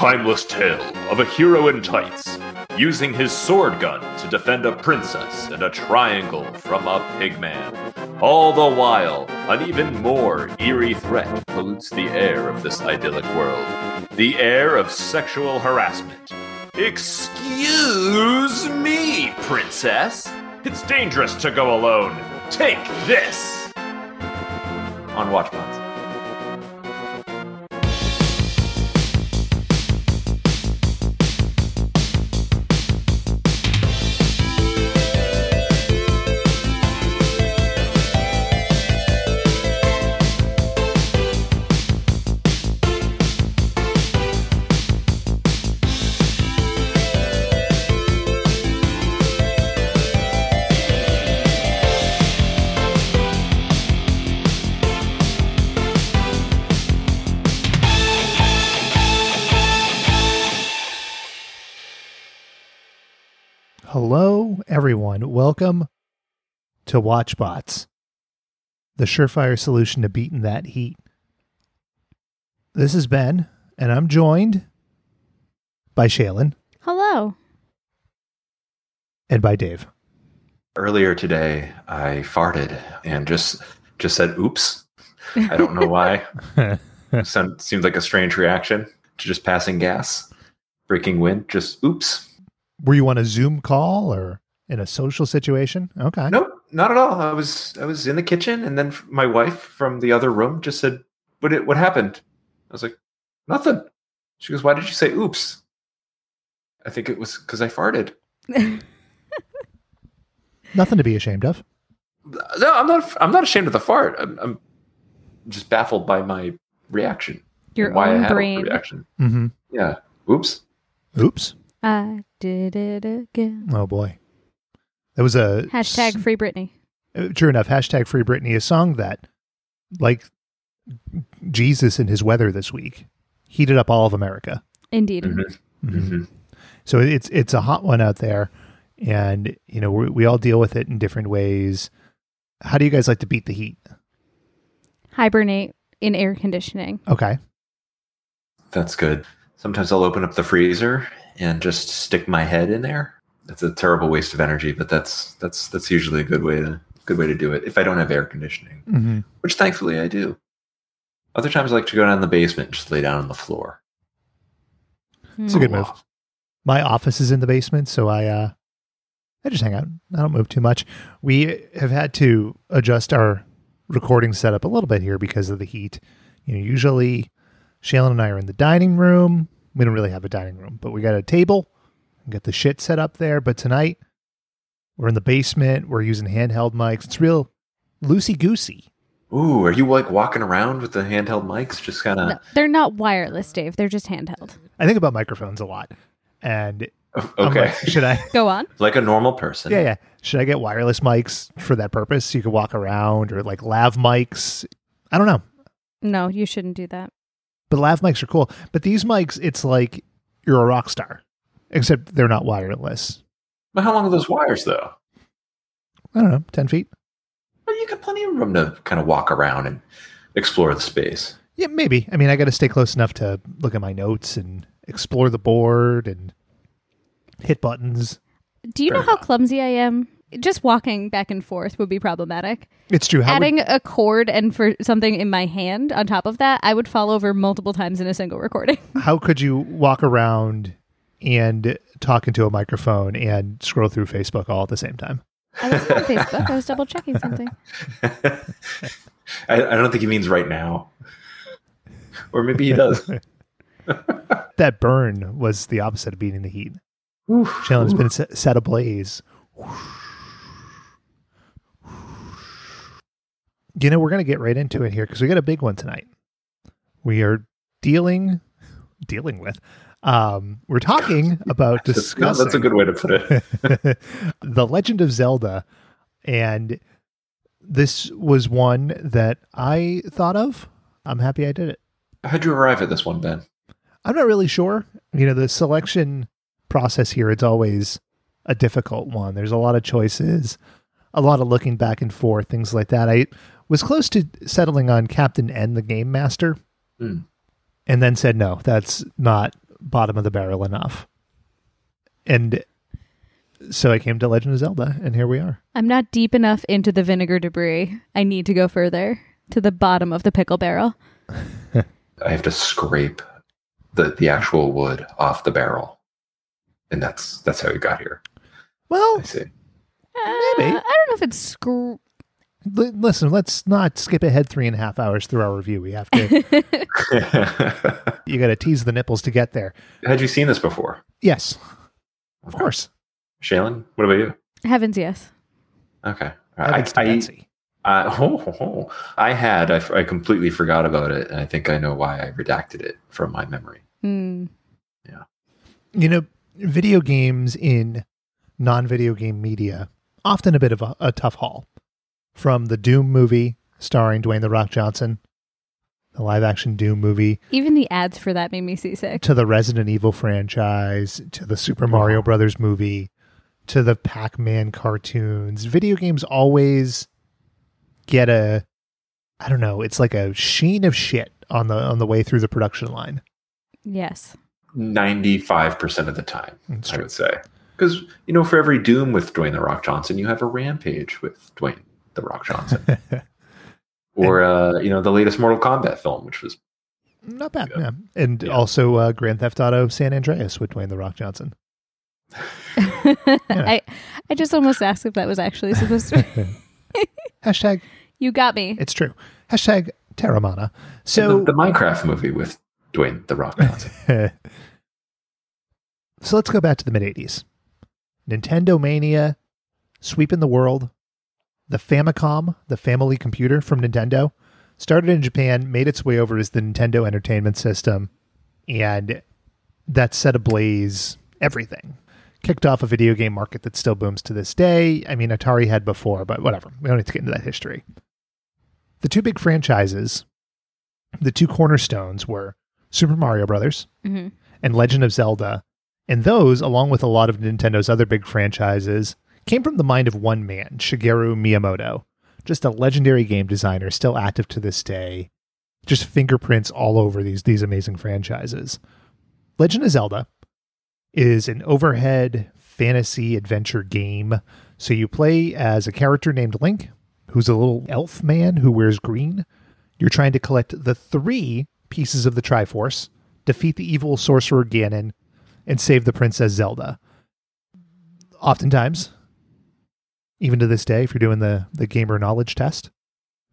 timeless tale of a hero in tights using his sword gun to defend a princess and a triangle from a pigman. All the while, an even more eerie threat pollutes the air of this idyllic world the air of sexual harassment. Excuse me, princess. It's dangerous to go alone. Take this! On Watchbots. Everyone. Welcome to WatchBots, the surefire solution to beating that heat. This is Ben, and I'm joined by Shaylin Hello. and by Dave. Earlier today, I farted and just just said "oops." I don't know why. Sound, seems like a strange reaction to just passing gas, breaking wind. Just "oops." Were you on a Zoom call or in a social situation? Okay. Nope, not at all. I was I was in the kitchen, and then my wife from the other room just said, "What it, what happened?" I was like, "Nothing." She goes, "Why did you say oops?" I think it was because I farted. Nothing to be ashamed of. No, I'm not. I'm not ashamed of the fart. I'm, I'm just baffled by my reaction. Your and why I own had brain. reaction. Mm-hmm. Yeah. Oops. Oops. I did it again. Oh, boy. That was a. Hashtag free Britney. uh, true enough, hashtag free Britney, a song that, like Jesus and his weather this week, heated up all of America. Indeed. Mhm. Mhm. So it's it's a hot one out there, and you know we, we all deal with it in different ways. How do you guys like to beat the heat? Hibernate in air conditioning. Okay, That's good. Sometimes I'll open up the freezer and just stick my head in there. That's a terrible waste of energy, but that's that's that's usually a good way to good way to do it if I don't have air conditioning, mm-hmm. which thankfully I do. Other times I like to go down in the basement and just lay down on the floor. It's a good move. my office is in the basement, so I uh I just hang out. I don't move too much. We have had to adjust our recording setup a little bit here because of the heat. You know, usually Shaylin and I are in the dining room. We don't really have a dining room, but we got a table got the shit set up there. But tonight we're in the basement. We're using handheld mics. It's real loosey goosey. Ooh, are you like walking around with the handheld mics, just kind of? No, they're not wireless, Dave. They're just handheld. I think about microphones a lot. And oh, Okay, like, should I Go on. like a normal person. Yeah, yeah. Should I get wireless mics for that purpose so you could walk around or like lav mics? I don't know. No, you shouldn't do that. But lav mics are cool. But these mics, it's like you're a rock star, except they're not wireless. But how long are those wires, though? I don't know, 10 feet? Well, you got plenty of room to kind of walk around and explore the space. Yeah, maybe. I mean, I got to stay close enough to look at my notes and explore the board and hit buttons. Do you Fair know how clumsy I am? Just walking back and forth would be problematic. It's true. How would- Adding a cord and for something in my hand on top of that, I would fall over multiple times in a single recording. how could you walk around and talk into a microphone and scroll through Facebook all at the same time? I was on Facebook. I was double checking something. I, I don't think he means right now, or maybe he does. That burn was the opposite of beating the heat. Oof. Shailen's been set, set ablaze. You know, we're going to get right into it here because we got a big one tonight. We are dealing, dealing with, um, we're talking about That's, discussing that's a good way to put it. the Legend of Zelda, and this was one that I thought of. I'm happy I did it. How'd you arrive at this one, Ben? I'm not really sure. You know, the selection process here, it's always a difficult one. There's a lot of choices, a lot of looking back and forth, things like that. I was close to settling on Captain N, the Game Master, Hmm. and then said, no, that's not bottom of the barrel enough. And so I came to Legend of Zelda, and here we are. I'm not deep enough into the vinegar debris. I need to go further to the bottom of the pickle barrel. I have to scrape the the actual wood off the barrel, and that's that's how we got here. Well, I see. Maybe. Uh, I don't know if it's screw. Li- listen, let's not skip ahead three and a half hours through our review. We have to, you got to tease the nipples to get there. Had you seen this before, Yes, of course. Shaylin? What about you? Heavens, yes. Okay. Heavens to I, Betsy. I, oh, oh, oh. I had. I, f- I completely forgot about it, and I think I know why I redacted it from my memory. Hmm. you know, video games in non-video game media often a bit of a, a tough haul. From the Doom movie starring Dwayne the Rock Johnson, the live-action Doom movie, Even the ads for that made me seasick. to the Resident Evil franchise, to the Super Mario Brothers movie, to the Pac-Man cartoons. Video games always get a I don't know, it's like a sheen of shit on the on the way through the production line. Yes. Ninety-five percent of the time, That's I would say, because you know, for every Doom with Dwayne the Rock Johnson, you have a Rampage with Dwayne the Rock Johnson, or uh, you know, the latest Mortal Kombat film, which was Not bad. Yeah. Yeah. And Yeah. also uh, Grand Theft Auto San Andreas with Dwayne the Rock Johnson. I I just almost asked if that was actually supposed to. Be. Hashtag you got me. it's true. Hashtag Teremana. the, So the Minecraft movie with Dwayne the Rock Johnson. so let's go back to the mid '80s. Nintendo Mania, sweeping the world. The Famicom, the family computer from Nintendo, started in Japan, made its way over as the Nintendo Entertainment System, and that set ablaze everything. Kicked off a video game market that still booms to this day. I mean, Atari had before, but whatever. We don't need to get into that history. The two big franchises, the two cornerstones were Super Mario Brothers hmm and Legend of Zelda. And those, along with a lot of Nintendo's other big franchises, came from the mind of one man, Shigeru Miyamoto, just a legendary game designer still active to this day. Just fingerprints all over these these amazing franchises. Legend of Zelda is an overhead fantasy adventure game. So you play as a character named Link, who's a little elf man who wears green. You're trying to collect the three pieces of the Triforce, defeat the evil sorcerer Ganon, and save the Princess Zelda. Oftentimes, even to this day, if you're doing the, the gamer knowledge test,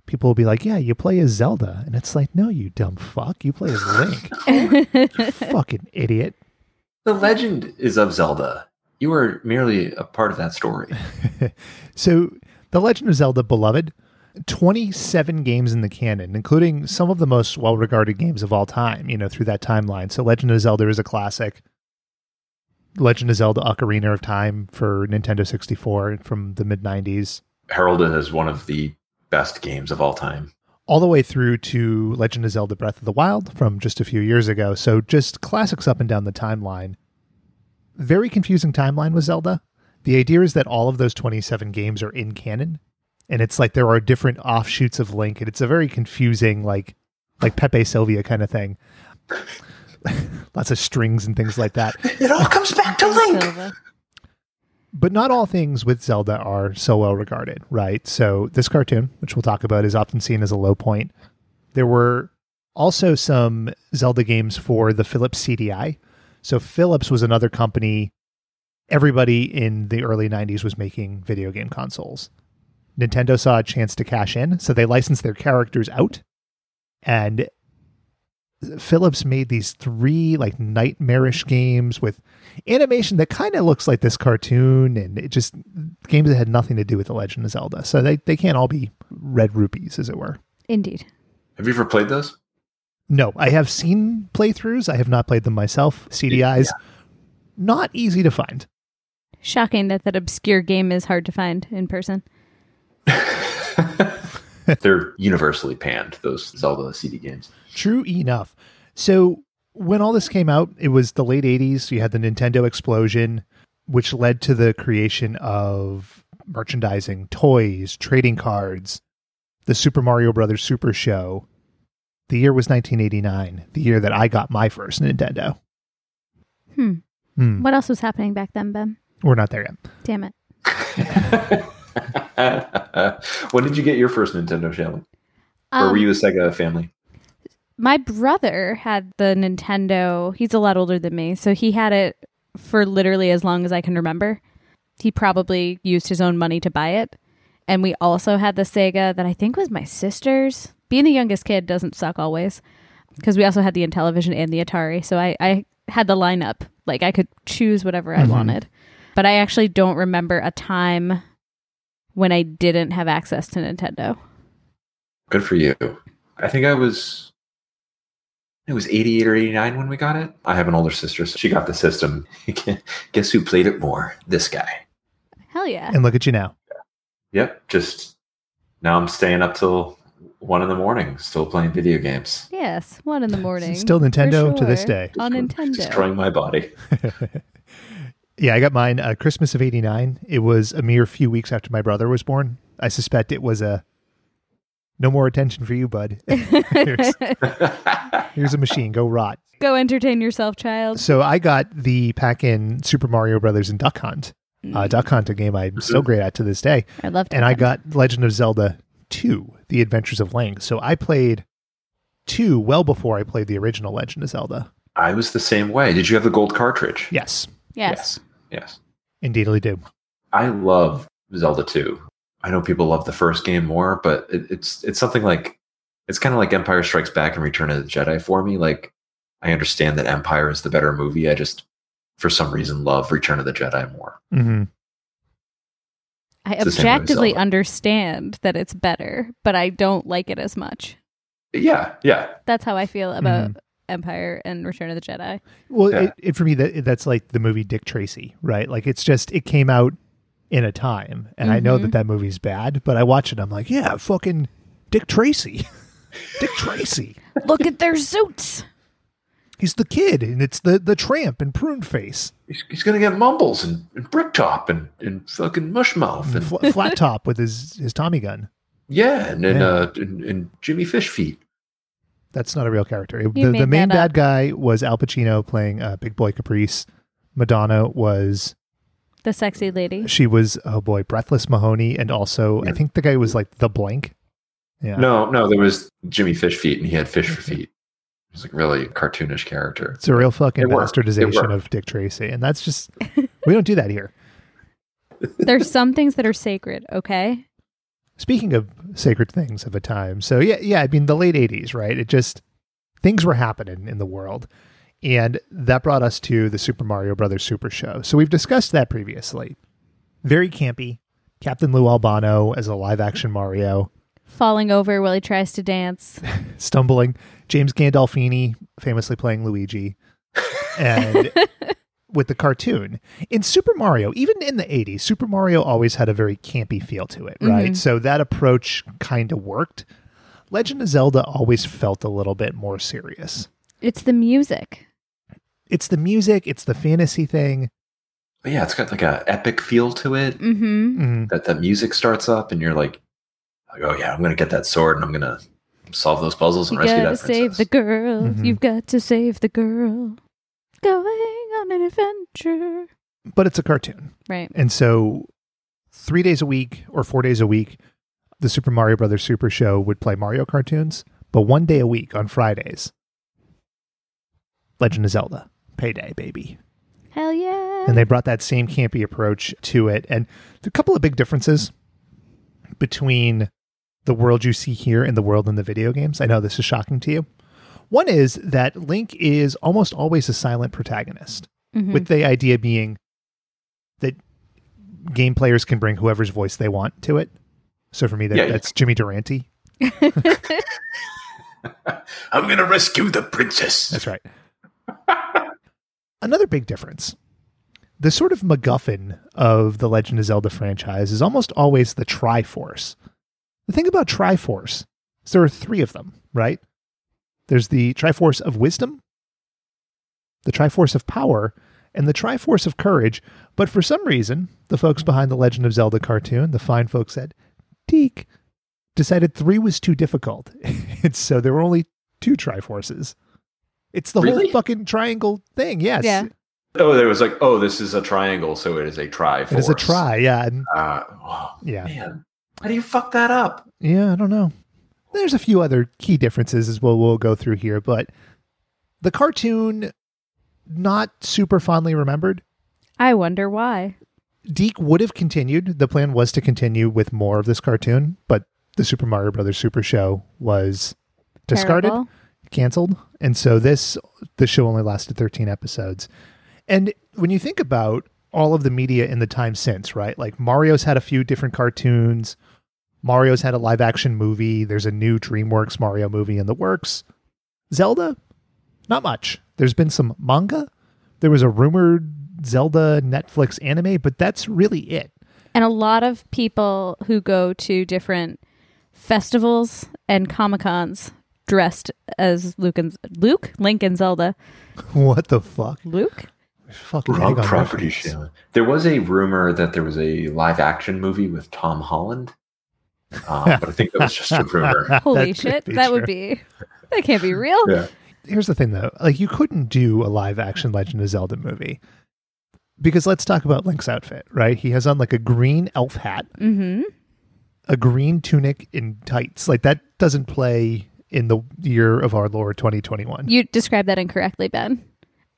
people will be like, Yeah, you play as Zelda. And it's like, No, you dumb fuck. You play as Link. Fucking idiot. the legend is of Zelda. You are merely a part of that story. so, The Legend of Zelda Beloved, 27 games in the canon, including some of the most well regarded games of all time, you know, through that timeline. So, Legend of Zelda is a classic. Legend of Zelda Ocarina of Time for Nintendo 64 from the mid 90s, heralded as one of the best games of all time. all the way through to Legend of Zelda Breath of the Wild from just a few years ago. So, just classics up and down the timeline. Very confusing timeline with Zelda. The idea is that all of those 27 games are in canon, and it's like there are different offshoots of Link, and it's a very confusing, like, like Pepe Sylvia kind of thing. Lots of strings and things like that. It all comes back to Link. Silva. but not all things with Zelda are so well regarded, right? So this cartoon, which we'll talk about, is often seen as a low point. There were also some Zelda games for the Philips CDI. So Philips was another company. Everybody in the early 90s was making video game consoles. Nintendo saw a chance to cash in, so they licensed their characters out. And Philips made these three like nightmarish games with animation that kind of looks like this cartoon and it just games that had nothing to do with the legend of zelda so they, they can't all be red rupees as it were Indeed. Have you ever played those? no i have seen playthroughs i have not played them myself cdis not easy to find Shocking that that obscure game is hard to find in person. They're universally panned, those Zelda CD games. True enough. So when all this came out, it was the late 80s. You had the Nintendo explosion, which led to the creation of merchandising, toys, trading cards, the Super Mario Brothers Super Show. The year was 1989, the year that I got my first Nintendo. Hmm. Hmm. What else was happening back then, Ben? We're not there yet. Damn it. when did you get your first Nintendo, Shannon? or Um, were you a Sega family? my brother had the Nintendo. He's a lot older than me, so he had it for literally as long as I can remember. He probably used his own money to buy it. And we also had the Sega that I think was my sister's. Being the youngest kid doesn't suck always because we also had the Intellivision and the Atari. So I, I had the lineup. Like I could choose whatever I Mhm. wanted. But I actually don't remember a time when I didn't have access to Nintendo. Good for you. I think I was. It was 88 or 89 when we got it. I have an older sister, so she got the system. Guess who played it more? This guy. Hell yeah. And look at you now. Yep. Just now I'm staying up till one in the morning, still playing video games. Yes, one in the morning. Still for Nintendo to this day. On Nintendo. Destroying my body. yeah, I got mine uh, Christmas of 89. It was a mere few weeks after my brother was born. I suspect it was a no more attention for you, bud. here's, here's a machine. Go rot. Go entertain yourself, child. So I got the pack in Super Mario Brothers and Duck Hunt. Uh, Duck Hunt, a game I'm so great at to this day. I love. it. And I got Legend of Zelda 2, The Adventures of Link. So I played 2 well before I played the original Legend of Zelda. I was the same way. Did you have the gold cartridge? Yes, Yes. Yes. Indeedly do. I love Zelda 2. I know people love the first game more, but it, it's it's something like it's kind of like Empire Strikes Back and Return of the Jedi for me. Like I understand that Empire is the better movie. I just for some reason love Return of the Jedi more. hmm I It's the same way with objectively understand that it's better, but I don't like it as much. Yeah, yeah. That's how I feel about Empire and Return of the Jedi. Well, Yeah. it, it, for me, that that's like the movie Dick Tracy, right? Like it's just it came out in a time, and I know that that movie's bad, but I watch it, I'm like, yeah, fucking Dick Tracy, Dick Tracy. Look at their suits. He's the kid, and it's the the tramp and prune face, He's, he's gonna get mumbles and, and bricktop and, and fucking mushmouth and and fl- flat top with his his Tommy gun. yeah, and and, Yeah. uh, and, and Jimmy Fish feet. That's not a real character. You The, the main bad guy was Al Pacino playing uh, Big Boy Caprice. Madonna was The sexy lady. she was oh boy Breathless Mahoney, and also I think the guy was like the blank. Yeah, No, no, there was Jimmy Fish feet, and he had fish for feet. It was like really cartoonish character. It's a real fucking It bastardization of Dick Tracy, and that's just we don't do that here. There's some things that are sacred, okay? Speaking of sacred things of a time, so yeah, yeah, I mean the late '80s, right? It just things were happening in the world, and that brought us to the Super Mario Brothers Super Show. So we've discussed that previously. Very campy. Captain Lou Albano as a live-action Mario, Falling over while he tries to dance. stumbling. James Gandolfini famously playing Luigi, and with the cartoon. In Super Mario, even in the 80s, Super Mario always had a very campy feel to it, right? Mhm. So that approach kind of worked. Legend of Zelda always felt a little bit more serious. It's the music. It's the music, it's the fantasy thing. Yeah, it's got like a epic feel to it. Mm-hmm. Mm, That that music starts up, and you're like, like, oh yeah, I'm gonna get that sword, and I'm gonna solve those puzzles You and rescue gotta save the girl. Mhm. You've got to save the girl. Going on an adventure. But it's a cartoon. Right. And so 3 days a week or 4 days a week, the Super Mario Brothers Super Show would play Mario cartoons, but one day a week on Fridays, Legend of Zelda, payday baby. Hell yeah. and they brought that same campy approach to it. And a couple of big differences between the world you see here and the world in the video games. I know this is shocking to you. One is that Link is almost always a silent protagonist, Mhm. with the idea being that game players can bring whoever's voice they want to it. So for me, that, Yeah, yeah. that's Jimmy Durante. I'm gonna rescue the princess. That's right. Another big difference. The sort of MacGuffin of the Legend of Zelda franchise is almost always the Triforce. The thing about Triforce is there are three of them, right? There's the Triforce of Wisdom, the Triforce of Power, and the Triforce of Courage. But for some reason, the folks behind the Legend of Zelda cartoon, the fine folks at DiC, decided three was too difficult. and so there were only two Triforces. It's the Really? whole fucking triangle thing. Yes. Yeah. Oh, there was like, oh, this is a triangle, so it is a tri. It is a try, yeah. And Uh, oh, yeah. man, how do you fuck that up? Yeah, I don't know. There's a few other key differences as well we'll go through here, but the cartoon not super fondly remembered. I wonder why. DiC would have continued. The plan was to continue with more of this cartoon, but the Super Mario Brothers Super Show was discarded, Terrible. canceled, and so this the show only lasted 13 episodes. And when you think about all of the media in the time since, right? Like Mario's had a few different cartoons. Mario's had a live action movie. There's a new DreamWorks Mario movie in the works. Zelda, not much. There's been some manga. There was a rumored Zelda Netflix anime, but that's really it. And a lot of people who go to different festivals and Comic Cons dressed as Luke and Luke, Link and Zelda. What the fuck? Luke? Fucking Wrong property, reference. Shailen. There was a rumor that there was a live action movie with Tom Holland, um, but I think that was just a rumor. Holy That shit. That true. would be that can't be real. Yeah. Here's the thing though. Like you couldn't do a live action Legend of Zelda movie. Because let's talk about Link's outfit, right? He has on like a green elf hat, Mm-hmm. a green tunic and tights. Like that doesn't play in the year of our Lord 2021. You described that incorrectly, Ben.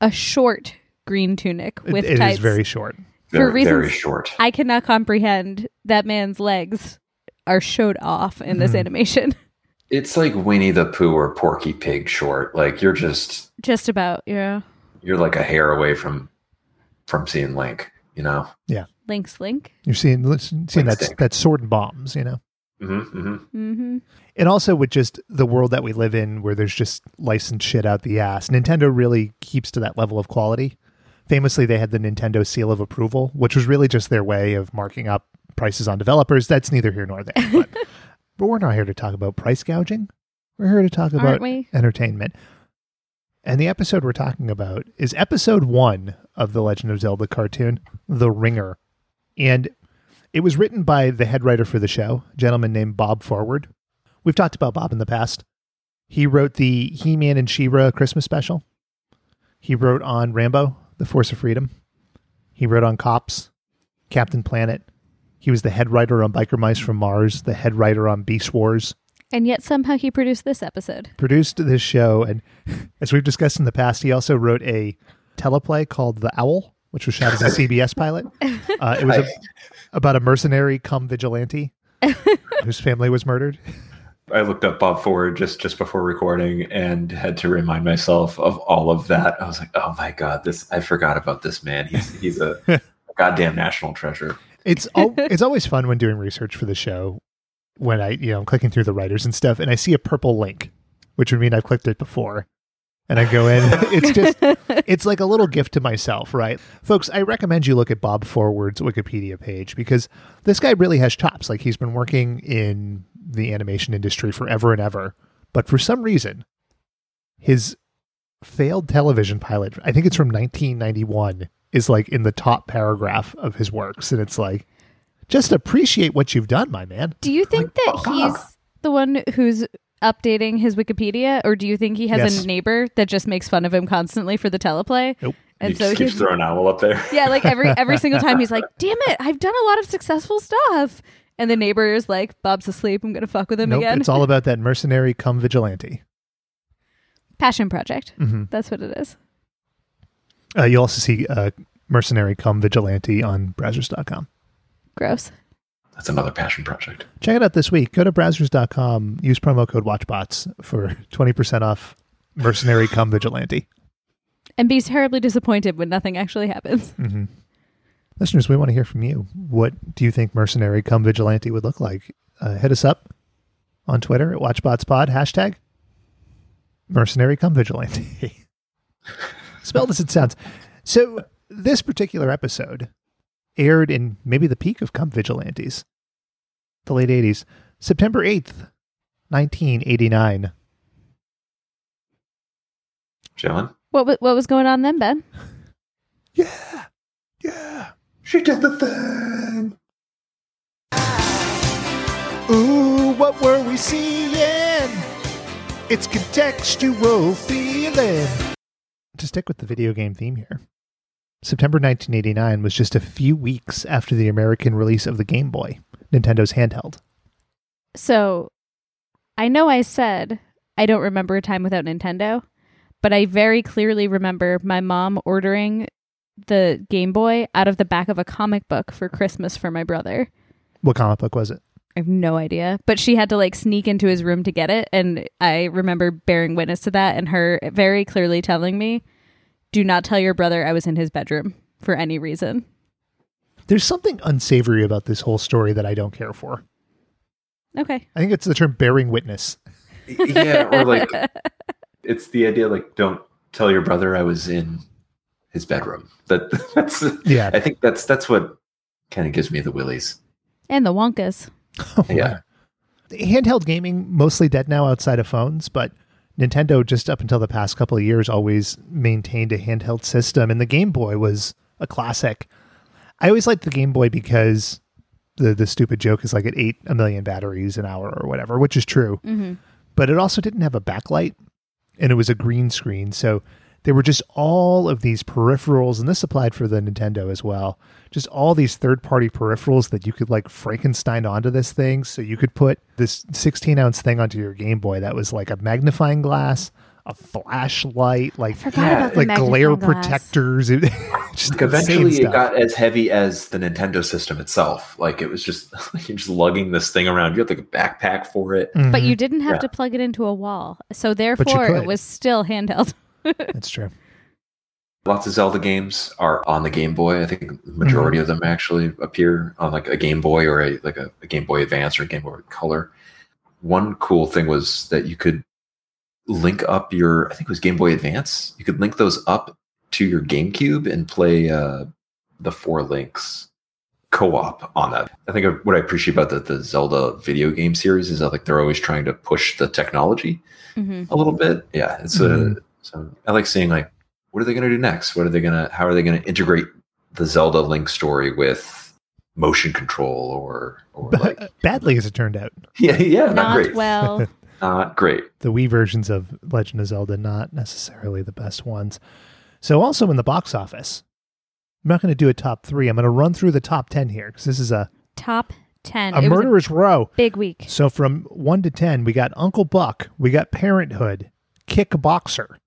A short green tunic It- with it is tights. very short. For Very, reasons- very short. I cannot comprehend that man's legs are showed off in this Mhm. animation. It's like Winnie the Pooh or Porky Pig short. Like you're just Just about, yeah. you're like a hair away from from seeing Link. You know. Yeah. Link's Link. You're seeing seeing Link that stick. that sword and bombs, you know. hmm hmm Mm-hmm. And also with just the world that we live in where there's just licensed shit out the ass. Nintendo really keeps to that level of quality. Famously they had the Nintendo seal of approval, which was really just their way of marking up prices on developers. That's neither here nor there. But, but we're not here to talk about price gouging. We're here to talk about entertainment. And the episode we're talking about is episode one of the Legend of Zelda cartoon, The Ringer. And it was written by the head writer for the show, a gentleman named Bob Forward. We've talked about Bob in the past. He wrote the He Man and She Ra Christmas special. He wrote on Rambo, The Force of Freedom. He wrote on Cops, Captain Planet. He was the head writer on Biker Mice from Mars, the head writer on Beast Wars And yet somehow he produced this episode. produced this show, and as we've discussed in the past, he also wrote a teleplay called The Owl, which was shot as a CBS pilot. Uh, it was a, about a mercenary come vigilante whose family was murdered. I looked up Bob Ford just just before recording and had to remind myself of all of that. I was like, oh my god, this I forgot about this man. He's he's a goddamn national treasure. It's al- it's always fun when doing research for the show when I you know I'm clicking through the writers and stuff, and I see a purple link, which would mean I've clicked it before. And I go in. it's just it's like a little gift to myself, right? Folks, I recommend you look at Bob Forward's Wikipedia page because this guy really has chops. Like he's been working in the animation industry forever and ever. But for some reason, his failed television pilot, I think it's from 1991, is like in the top paragraph of his works. And it's like, just appreciate what you've done, my man. Do you think that fuck he's off. the one who's updating his Wikipedia, or do you think he has Yes. a neighbor that just makes fun of him constantly for the teleplay? Nope. And he so just keeps he's throwing owl up there. yeah, like every every single time he's like, "Damn it, I've done a lot of successful stuff," and the neighbor is like, "Bob's asleep. I'm gonna fuck with him Nope, again." it's all about that mercenary come vigilante. Passion project. hmm That's what it is. Uh, you also see uh, mercenary come vigilante on brazzers.com. Gross. That's another passion project. Check it out this week. Go to brazzers.com, use promo code WatchBots for 20% off mercenary come vigilante. And be terribly disappointed when nothing actually happens. hmm Listeners, we want to hear from you. What do you think mercenary come vigilante would look like? Uh, hit us up on Twitter at WatchBotsPod, hashtag mercenary come vigilante. Spelled as it sounds. So, this particular episode aired in maybe the peak of come vigilantes, the late 80s, September 8th, 1989. Jalen? What wa- what was going on then, Ben? Yeah. Yeah. She did the thing. Ooh, what were we seeing? It's contextual feeling. To stick with the video game theme here, September 1989 was just a few weeks after the American release of the Game Boy, Nintendo's handheld. So I know I said I don't remember a time without Nintendo, but I very clearly remember my mom ordering the Game Boy out of the back of a comic book for Christmas for my brother. What comic book was it? I have no idea, but she had to like sneak into his room to get it. And I remember bearing witness to that and her very clearly telling me, do not tell your brother I was in his bedroom for any reason. There's something unsavory about this whole story that I don't care for. Okay. I think it's the term bearing witness. yeah, or like it's the idea like don't tell your brother I was in his bedroom. That that's Yeah. I think that's that's what kind of gives me the willies. And the Wonkas. Yeah. Handheld gaming mostly dead now outside of phones, but Nintendo just up until the past couple of years always maintained a handheld system and the Game Boy was a classic. I always liked the Game Boy because the the stupid joke is like it ate a million batteries an hour or whatever, which is true. Mm-hmm. But it also didn't have a backlight and it was a green screen. So there were just all of these peripherals, and this applied for the Nintendo as well. Just all these third party peripherals that you could like Frankenstein onto this thing. So you could put this 16 ounce thing onto your Game Boy that was like a magnifying glass, a flashlight, like Yeah, like glare glass. protectors. It- just eventually insane it got as heavy as the Nintendo system itself. Like it was just you're just lugging this thing around. You had like a backpack for it. But Mhm. you didn't have Yeah. to plug it into a wall. So therefore it was still handheld. That's true. Lots of Zelda games are on the Game Boy. I think the majority of them actually appear on like a Game Boy or a like a, a Game Boy Advance or a Game Boy Color. One cool thing was that you could link up your I think it was Game Boy Advance. You could link those up to your GameCube and play uh, the four links co-op on that. I think what I appreciate about the, the Zelda video game series is that like they're always trying to push the technology hmm a little bit. Yeah, it's Mhm. a. So I like seeing like what are they going to do next? What are they going to? How are they going to integrate the Zelda Link story with motion control or or like Badly as it turned out. yeah yeah not, Not great well. not great. the Wii versions of Legend of Zelda not necessarily the best ones. So also in the box office, I'm not going to do a top three. I'm going to run through the top ten here because this is a, Top 10. a it was murderer's row. big week. So from one to ten, we got Uncle Buck, we got Parenthood, Kick Boxer,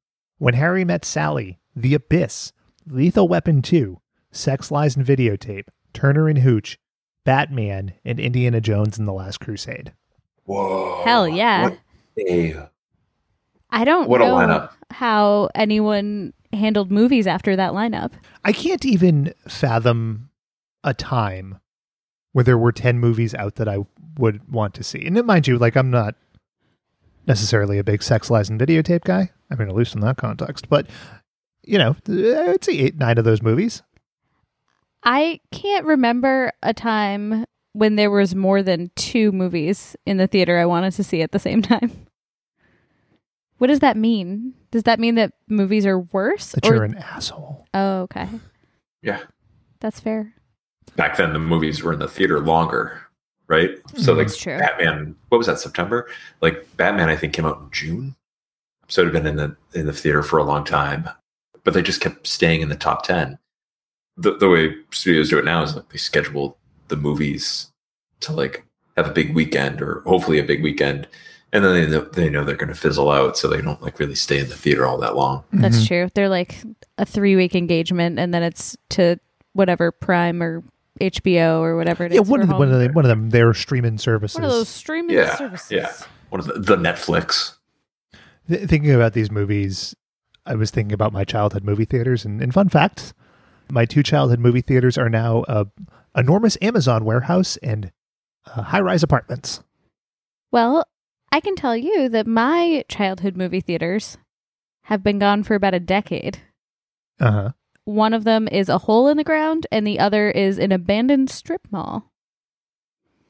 When Harry Met Sally, The Abyss, Lethal Weapon Two, Sex Lies and Videotape, Turner and Hooch, Batman, and Indiana Jones and the Last Crusade. Whoa! Hell yeah. What a I don't what a lineup! how anyone handled movies after that lineup. I can't even fathom a time where there were 10 movies out that I would want to see. And mind you, like I'm not necessarily a big sex lies and videotape guy. I mean, at least in that context, but you know, I'd say eight, nine of those movies. I can't remember a time when there was more than two movies in the theater I wanted to see at the same time. What does that mean? Does that mean that movies are worse? That Or- you're an asshole. oh, okay. Yeah, That's fair. back then the movies were in the theater longer, right? So mm-hmm. like That's true. Batman, what was that September? Like Batman, I think came out in June, so it had been in the in the theater for a long time, but they just kept staying in the top ten. The the way studios do it now is like they schedule the movies to like have a big weekend or hopefully a big weekend, and then they know, they know they're going to fizzle out, so they don't like really stay in the theater all that long. That's Mhm. true. They're like a three week engagement and then it's to whatever Prime or HBO or whatever it is. Yeah, one of, the, one, of home. the, one of them, their streaming services. One of those streaming Yeah, services. yeah. One of the, the Netflix. Th- thinking about these movies, I was thinking about my childhood movie theaters. And, and fun fact, my two childhood movie theaters are now a enormous Amazon warehouse and uh, high rise apartments. Well, I can tell you that my childhood movie theaters have been gone for about a decade. Uh huh. One of them is a hole in the ground, and the other is an abandoned strip mall.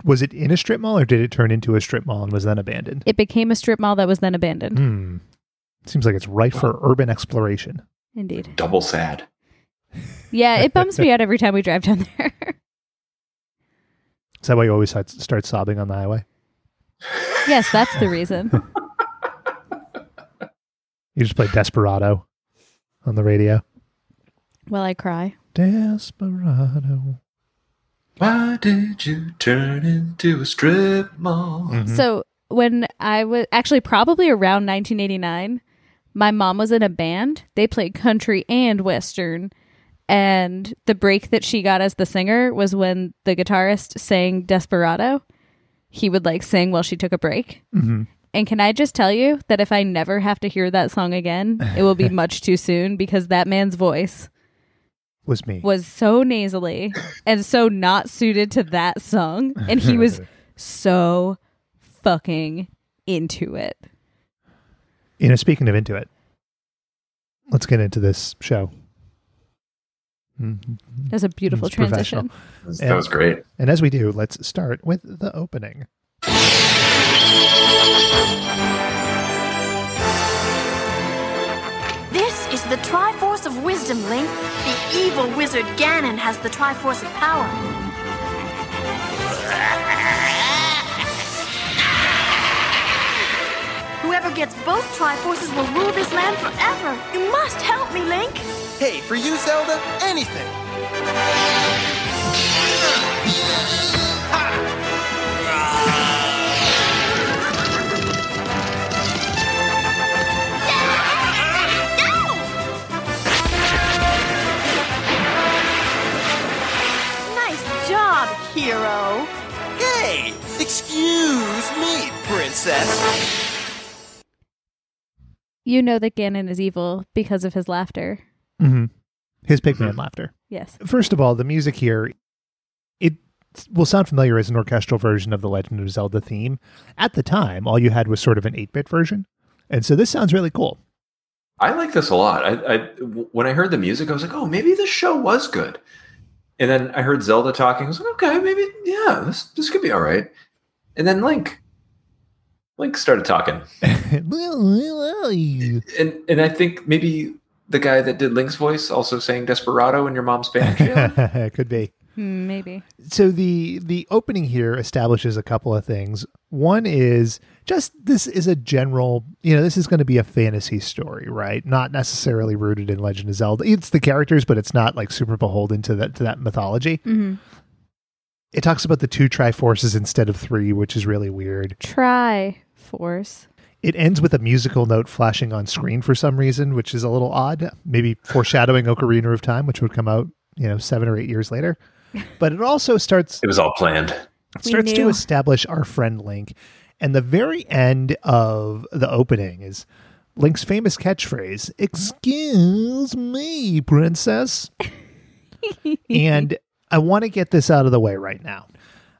Was it in a strip mall or did it turn into a strip mall and was then abandoned? It became a strip mall that was then abandoned. Hmm. Seems like it's ripe for urban exploration. Indeed. Double sad. Yeah, it bums me out every time we drive down there. Is that why you always start- start sobbing on the highway? yes, that's the reason. You just play Desperado on the radio. Well, I cry. Desperado. Why did you turn into a strip mall? Mhm. So when I was actually probably around 1989, my mom was in a band. They played country and western. And the break that she got as the singer was when the guitarist sang Desperado. He would like sing while she took a break. Mhm. And can I just tell you that if I never have to hear that song again, it will be much too soon because that man's voice Was me. was so nasally and so not suited to that song. And he was so fucking into it. You know, speaking of into it, let's get into this show. Mhm. That's a beautiful It's transition. That was great. And as we do, let's start with the opening. This is the Of Wisdom, Link. The evil wizard Ganon has the Triforce of Power. Whoever gets both Triforces will rule this land forever. You must help me, Link. Hey, for you, Zelda, anything. Princess. You know that Ganon is evil because of his laughter. hmm His pigman laughter. Yes. First of all, the music here, it will sound familiar as an orchestral version of the Legend of Zelda theme. At the time, all you had was sort of an 8 bit version. And so this sounds really cool. I like this a lot. I, I when I heard the music, I was like, oh, maybe this show was good. And then I heard Zelda talking. I was like, okay, maybe yeah, this this could be all right. And then Link, Link started talking, and and I think maybe the guy that did Link's voice also sang "Desperado" in your mom's band. Sheila? Could be. Hmm, maybe. So the the opening here establishes a couple of things. One is just this is a general, you know, this is going to be a fantasy story, right? Not necessarily rooted in Legend of Zelda. It's the characters, but it's not like super beholden to that to that mythology. hmm It talks about the two Triforces instead of three, which is really weird. Try force. It ends with a musical note flashing on screen for some reason, which is a little odd. Maybe foreshadowing Ocarina of Time, which would come out, you know, seven or eight years later. But it also starts it was all planned. We starts to establish our friend Link. And the very end of the opening is Link's famous catchphrase, Excuse me, princess. and I want to get this out of the way right now.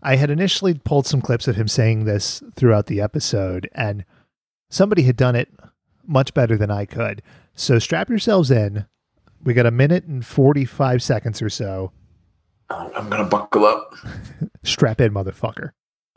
I had initially pulled some clips of him saying this throughout the episode, and somebody had done it much better than I could. So strap yourselves in. We got a minute and 45 seconds or so. I'm gonna buckle up. Strap in, motherfucker.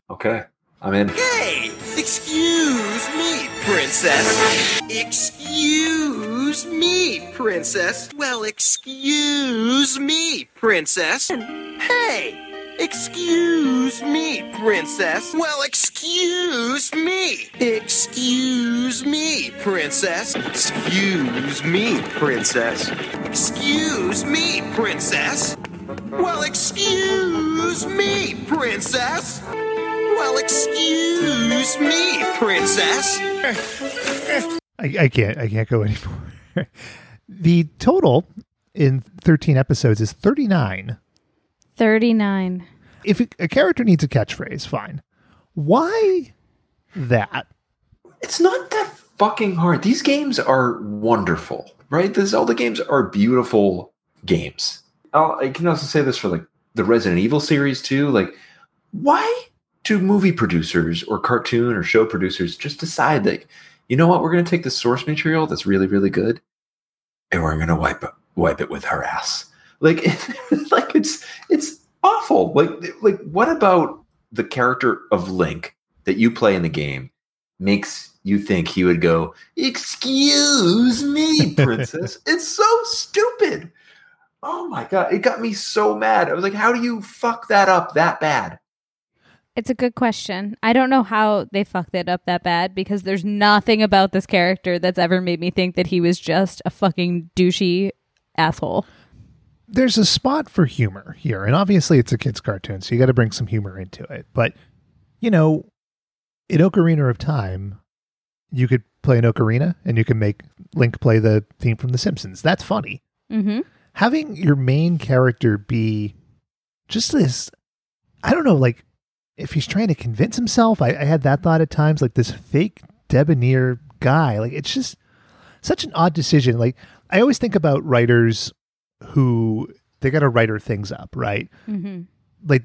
Okay, I'm in. Hey, excuse me, princess. Excuse me, princess. Well, excuse me, princess. Hey, excuse me, princess. Well, excuse me. Excuse me, princess. Excuse me, princess. Excuse me, princess. Well, excuse me, princess. Well, excuse me, princess. I, I can't. I can't go anymore. the total in 13 episodes is 39. 39. If a- a character needs a catchphrase, fine. Why that? It's not that fucking hard. These games are wonderful, right? The Zelda games are beautiful games. I'll, I can also say this for like the Resident Evil series too. Like, why do movie producers or cartoon or show producers just decide like, you know what, we're going to take the source material that's really really good, and we're going to wipe it, wipe it with her ass. Like, like it's it's awful. Like like what about the character of Link that you play in the game makes you think he would go, Excuse me, princess. it's so stupid. Oh my God. It got me so mad. I was like, How do you fuck that up that bad? It's a good question. I don't know how they fucked it up that bad because there's nothing about this character that's ever made me think that he was just a fucking douchey asshole. there's a spot for humor here, and obviously it's a kids' cartoon, so you got to bring some humor into it. But you know, in Ocarina of Time, you could play an ocarina, and you can make Link play the theme from The Simpsons. That's funny. Mm-hmm. Having your main character be just this, I don't know, like if he's trying to convince himself. I, I had that thought at times, like this fake debonair guy. Like it's just such an odd decision. Like I always think about writers who they got to writer things up, right? Mm-hmm. Like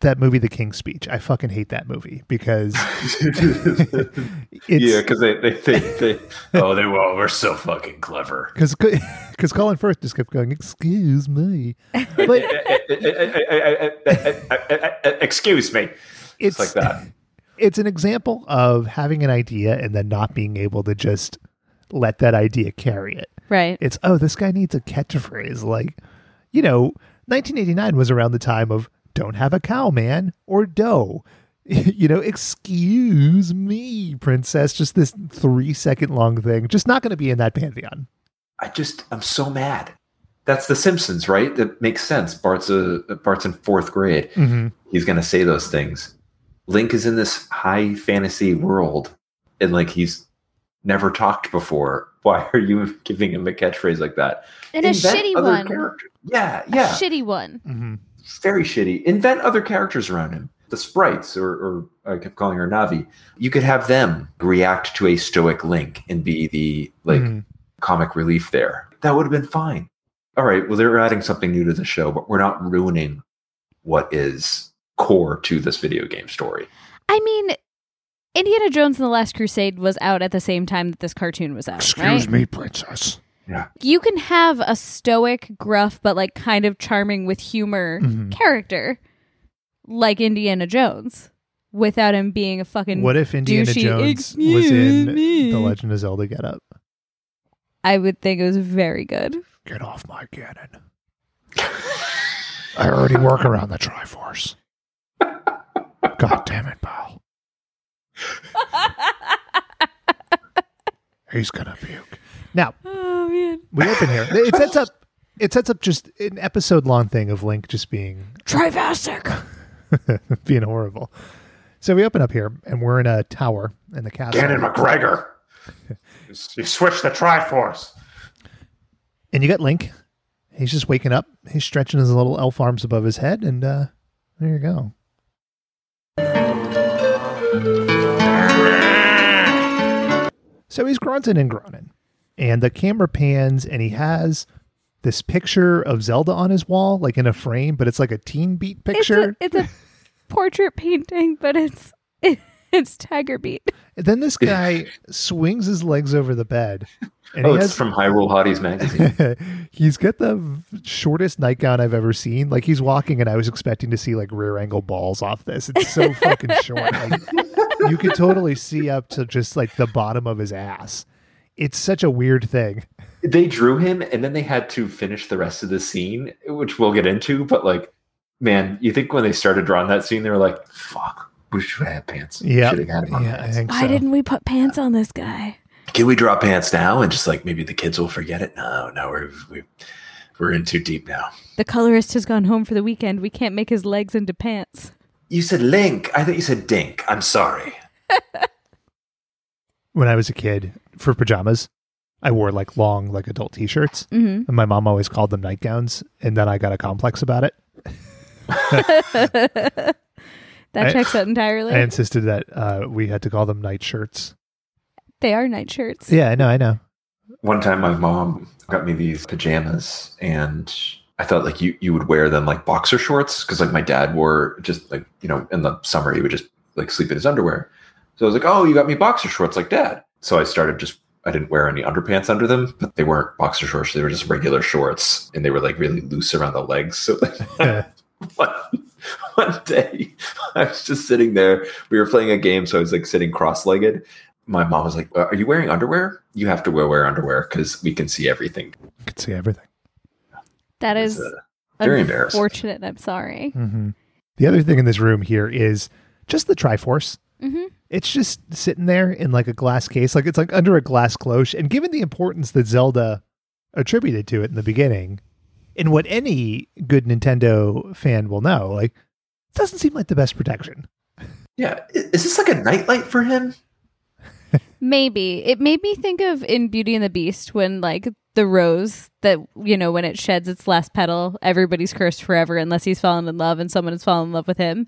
that movie, The King's Speech. I fucking hate that movie because it's yeah, because they, they, they, they, oh, they well, we're so fucking clever. because because Colin Firth just kept going, "Excuse me," but Excuse me. it's it's like that. It's an example of having an idea and then not being able to just let that idea carry it. Right. It's oh, this guy needs a catchphrase. Like, you know, 1989 was around the time of "Don't have a cow, man" or "Dough." you know, excuse me, princess. Just this three second long thing. Just not going to be in that pantheon. I just I'm so mad. That's The Simpsons, right? That makes sense. Bart's a Bart's in fourth grade. Mm-hmm. He's gonna say those things. Link is in this high fantasy world, and like he's never talked before. Why are you giving him a catchphrase like that? And a shitty one. character- Yeah, A yeah, shitty one. Mm-hmm. Very shitty. Invent other characters around him. The sprites, or, or I kept calling her Navi. You could have them react to a stoic Link and be the like Mhm. comic relief there. That would have been fine. All right, well, they're adding something new to the show, but we're not ruining what is core to this video game story. I mean, Indiana Jones and the Last Crusade was out at the same time that this cartoon was out. right? me, princess. You can have a stoic, gruff, but like kind of charming with humor Mhm. character like Indiana Jones without him being a fucking. What if Indiana douchey, Jones was in me." the Legend of Zelda get up? I would think it was very good. Get off my cannon. I already work around the Triforce. God damn it, pal. He's gonna puke. Now oh man. we open here. It sets up. It sets up just an episode long thing of Link just being Trifastic. being horrible. So we open up here and we're in a tower in the castle. Ganon McGregor. you switched the Triforce. And you got Link. He's just waking up. He's stretching his little elf arms above his head, and uh, there you go. So he's grunting and groaning. And the camera pans, and he has this picture of Zelda on his wall, like in a frame, but it's like a teen beat picture. It's a, it's a portrait painting, but it's it's Tiger Beat. And then this guy swings his legs over the bed. And oh, he it's has from Hyrule Hotties magazine. he's got the shortest nightgown I've ever seen. Like he's walking, and I was expecting to see like rear angle balls off this. It's so fucking short. Like, you could totally see up to just like the bottom of his ass. It's such a weird thing. they drew him, and then they had to finish the rest of the scene, which we'll get into. But like, man, you think when they started drawing that scene, they were like, "Fuck, we should have pants. We Yeah, should have had him on yeah, I pants. think Why so. didn't we put pants on this guy? Can we draw pants now and just like maybe the kids will forget it? No, no, we're we, we're in too deep now. The colorist has gone home for the weekend. We can't make his legs into pants. You said Link. I thought you said Dink. I'm sorry. When I was a kid, for pajamas, I wore like long, like adult T-shirts, Mm-hmm. and my mom always called them nightgowns. And then I got a complex about it. that I- checks out entirely. I insisted that uh, we had to call them night shirts. they are night shirts. Yeah, I know, I know. One time, my mom got me these pajamas, and I thought like you you would wear them like boxer shorts because like my dad wore just like you know in the summer he would just like sleep in his underwear. So I was like, oh, you got me boxer shorts like dad. So I started just I didn't wear any underpants under them, but they weren't boxer shorts; they were just regular shorts, and they were like really loose around the legs. So one, one day I was just sitting there. We were playing a game, so I was like sitting cross-legged. My mom was like, "Are you wearing underwear? You have to wear wear underwear because we can see everything." I can see everything. That is uh, very embarrassing. unfortunate. I'm sorry. hmm The other thing in this room here is just the Triforce. Hmm It's just sitting there in like a glass case, like it's like under a glass cloche. And given the importance that Zelda attributed to it in the beginning, And what any good Nintendo fan will know, like, it doesn't seem like the best protection. Yeah, is this like a nightlight for him? Maybe. It made me think of in Beauty and the Beast when like the rose that you know when it sheds its last petal, everybody's cursed forever unless he's fallen in love and someone has fallen in love with him.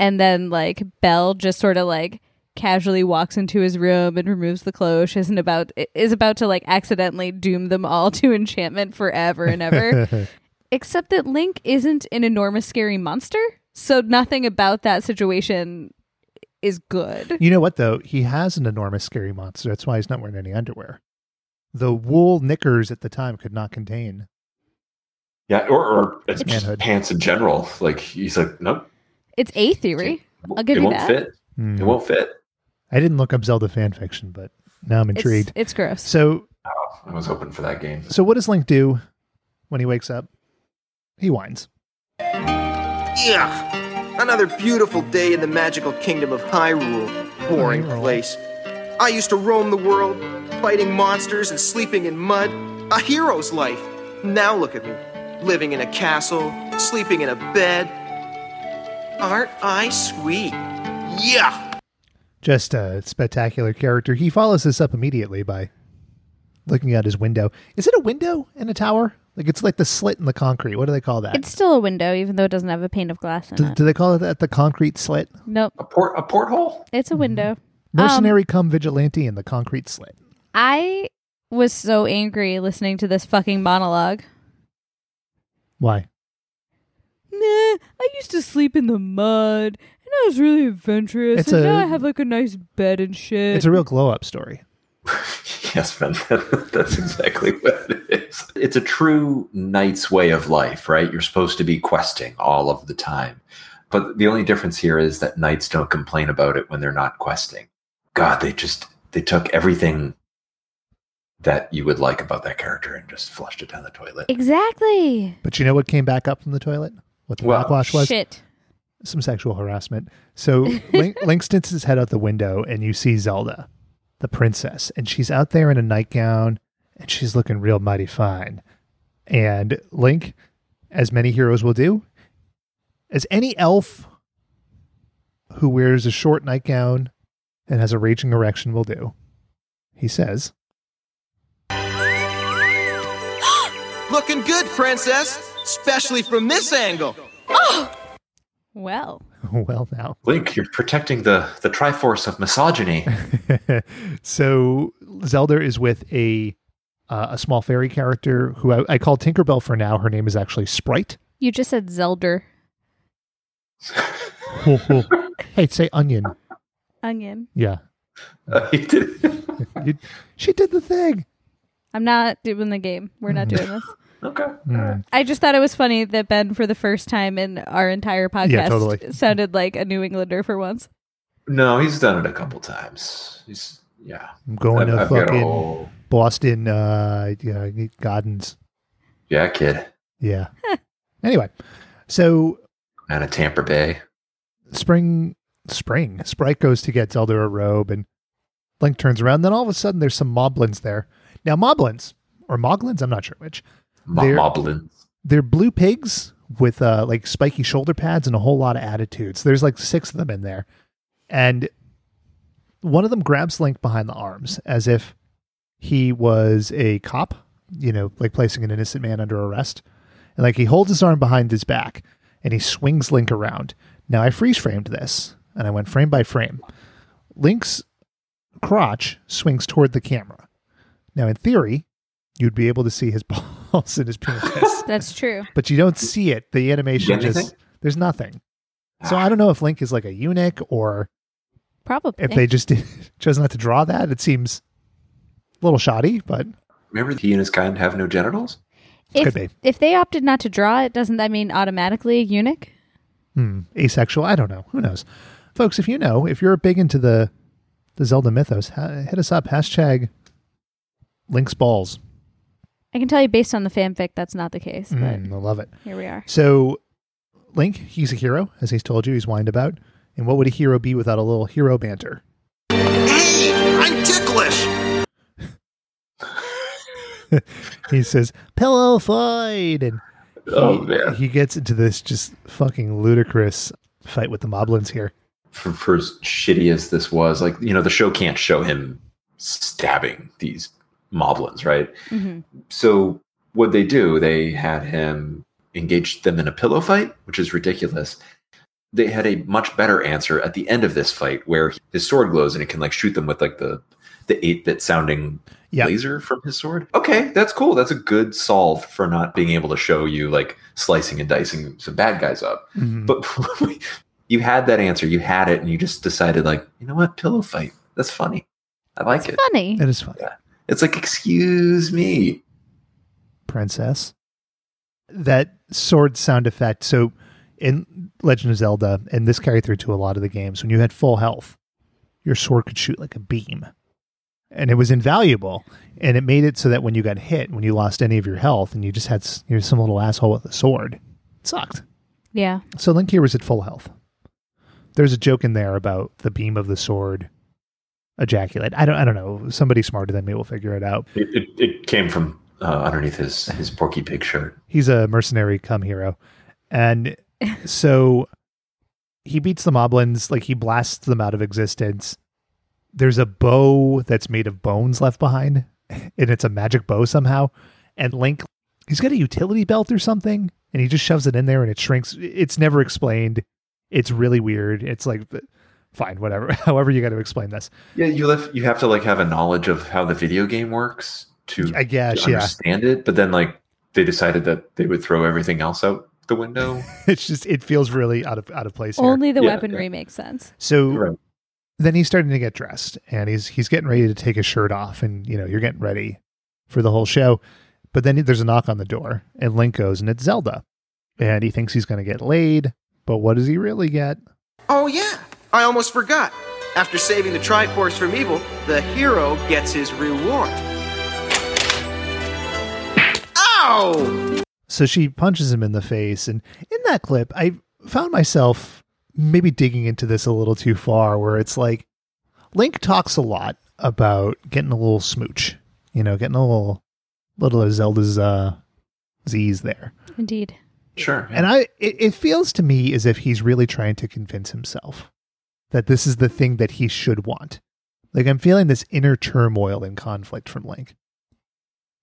And then like Belle just sort of like casually walks into his room and removes the cloche isn't about is about to like accidentally doom them all to enchantment forever and ever. Except that Link isn't an enormous scary monster. So nothing about that situation is good. You know what though? He has an enormous scary monster. That's why he's not wearing any underwear. The wool knickers at the time could not contain. Yeah, or, or uh, it's just pants in general. Like he's like, nope. It's a theory. I'll give you that. it you won't that. fit. Hmm. It won't fit. I didn't look up Zelda fan fiction, but now I'm intrigued. it's gross. So, Oh, I was hoping for that game. so what does Link do when he wakes up? He whines. Ugh. Another beautiful day in the magical kingdom of Hyrule. Boring Hyrule. place. I used to roam the world, fighting monsters and sleeping in mud. A hero's life. Now look at me. Living in a castle, sleeping in a bed. Aren't I sweet? Yeah! Just a spectacular character. He follows this up immediately by looking out his window. Is it a window in a tower? Like it's like the slit in the concrete. What do they call that? It's still a window, even though it doesn't have a pane of glass in do, it. do they call it that? The concrete slit? nope, A port a porthole? it's a window. Mm-hmm. Mercenary um, come vigilante in the concrete slit. I was so angry listening to this fucking monologue. Why? Nah, I used to sleep in the mud, and I was really adventurous, It's and a- now I have like a nice bed and shit. It's a real glow up story. yes, Ben. That's exactly what it is. It's a true knight's way of life, right? You're supposed to be questing all of the time. But the only difference here is that knights don't complain about it when they're not questing. God, they just they took everything that you would like about that character and just flushed it down the toilet. exactly. But you know what came back up from the toilet? What the Well, backwash was? Shit. Some sexual harassment. So Link, Link sticks his head out the window, and you see Zelda, the princess, and she's out there in a nightgown, and she's looking real mighty fine. And Link, as many heroes will do, as any elf who wears a short nightgown and has a raging erection will do, he says, Looking good, princess! Especially from this angle! Well, "Well, now." Link, you're protecting the the Triforce of misogyny. so Zelda is with a uh, a small fairy character who I, I call Tinkerbell for now. Her name is actually Sprite. you just said Zelda hey, say onion. onion. Yeah, Uh, he did. You- she did the thing. I'm not doing the game. We're not doing this. Okay. Hmm. I just thought it was funny that Ben, for the first time in our entire podcast, totally. sounded like a New Englander for once. No, he's done it a couple times. He's yeah. I'm going to I've fucking whole Boston uh, yeah, Gardens. yeah kid. Yeah. anyway, so And a Tampa Bay. spring, spring, Sprite goes to get Zelda a robe, and Link turns around. Then all of a sudden, there's some moblins there. Now, moblins or moglins, I'm not sure which. Mo- They're- Moblins. they're blue pigs with uh like spiky shoulder pads and a whole lot of attitudes. There's like six of them in there. And one of them grabs Link behind the arms as if he was a cop, you know, like placing an innocent man under arrest. And like he holds his arm behind his back and he swings Link around. Now I freeze framed this and I went frame by frame. Link's crotch swings toward the camera. Now in theory, you'd be able to see his balls and his penis That's true. but you don't see it. The animation Anything? just there's nothing. So I don't know if Link is like a eunuch or Probably. if they just did, chose not to draw that. It seems a little shoddy, but Remember he and his kind have no genitals? if, could be. if they opted not to draw it, doesn't that mean automatically a eunuch? hmm, asexual. I don't know. Who knows, folks? If you know, if you're big into the the Zelda mythos, ha- hit us up. Hashtag Link's balls. I can tell you based on the fanfic, that's not the case. But Mm, I love it. here we are. So, Link, he's a hero, as he's told you. He's whined about. And what would a hero be without a little hero banter? Hey! I'm ticklish! he says pillow fight and Oh he, man. he gets into this just fucking ludicrous fight with the moblins here. For, for as shitty as this was, like you know, the show can't show him stabbing these moblins, right? hmm So what they do, they had him engage them in a pillow fight, which is ridiculous. They had a much better answer at the end of this fight, where his sword glows and it can like shoot them with like the the eight bit sounding Yeah. laser from his sword. Okay, that's cool. That's a good solve for not being able to show you like slicing and dicing some bad guys up. Mhm. But you had that answer, you had it, and you just decided like, you know what, pillow fight. That's funny. I like It's it. funny. it is fun. It's like, excuse me. princess. That sword sound effect. So in Legend of Zelda, and this carried through to a lot of the games, when you had full health, your sword could shoot like a beam. And it was invaluable. And it made it so that when you got hit, when you lost any of your health and you just had you're some little asshole with a sword, it sucked. Yeah. So Link here was at full health. There's a joke in there about the beam of the sword ejaculate. I don't I don't know. Somebody smarter than me will figure it out. It, it, it came from uh, underneath his his Porky Pig shirt. he's a mercenary come hero and so he beats the moblins like he blasts them out of existence there's a bow that's made of bones left behind and it's a magic bow somehow and link he's got a utility belt or something and he just shoves it in there and it shrinks it's never explained it's really weird it's like fine whatever however you got to explain this Yeah, you left. You have to like have a knowledge of how the video game works to, i guess to yeah understand it. But then like they decided that they would throw everything else out the window. it's just it feels really out of out of place here. Only the Yeah, weaponry yeah. makes sense. so right. then he's starting to get dressed and he's he's getting ready to take his shirt off and you know you're getting ready for the whole show but then there's a knock on the door and link goes and it's zelda and he thinks he's going to get laid but what does he really get Oh, yeah. I almost forgot. After saving the Triforce from evil, the hero gets his reward. Ow! so she punches him in the face and in that clip i found myself maybe digging into this a little too far where it's like link talks a lot about getting a little smooch you know getting a little little of zelda's uh z's there Indeed. Sure. And I, it, it feels to me as if he's really trying to convince himself that this is the thing that he should want. Like I'm feeling this inner turmoil and conflict from Link.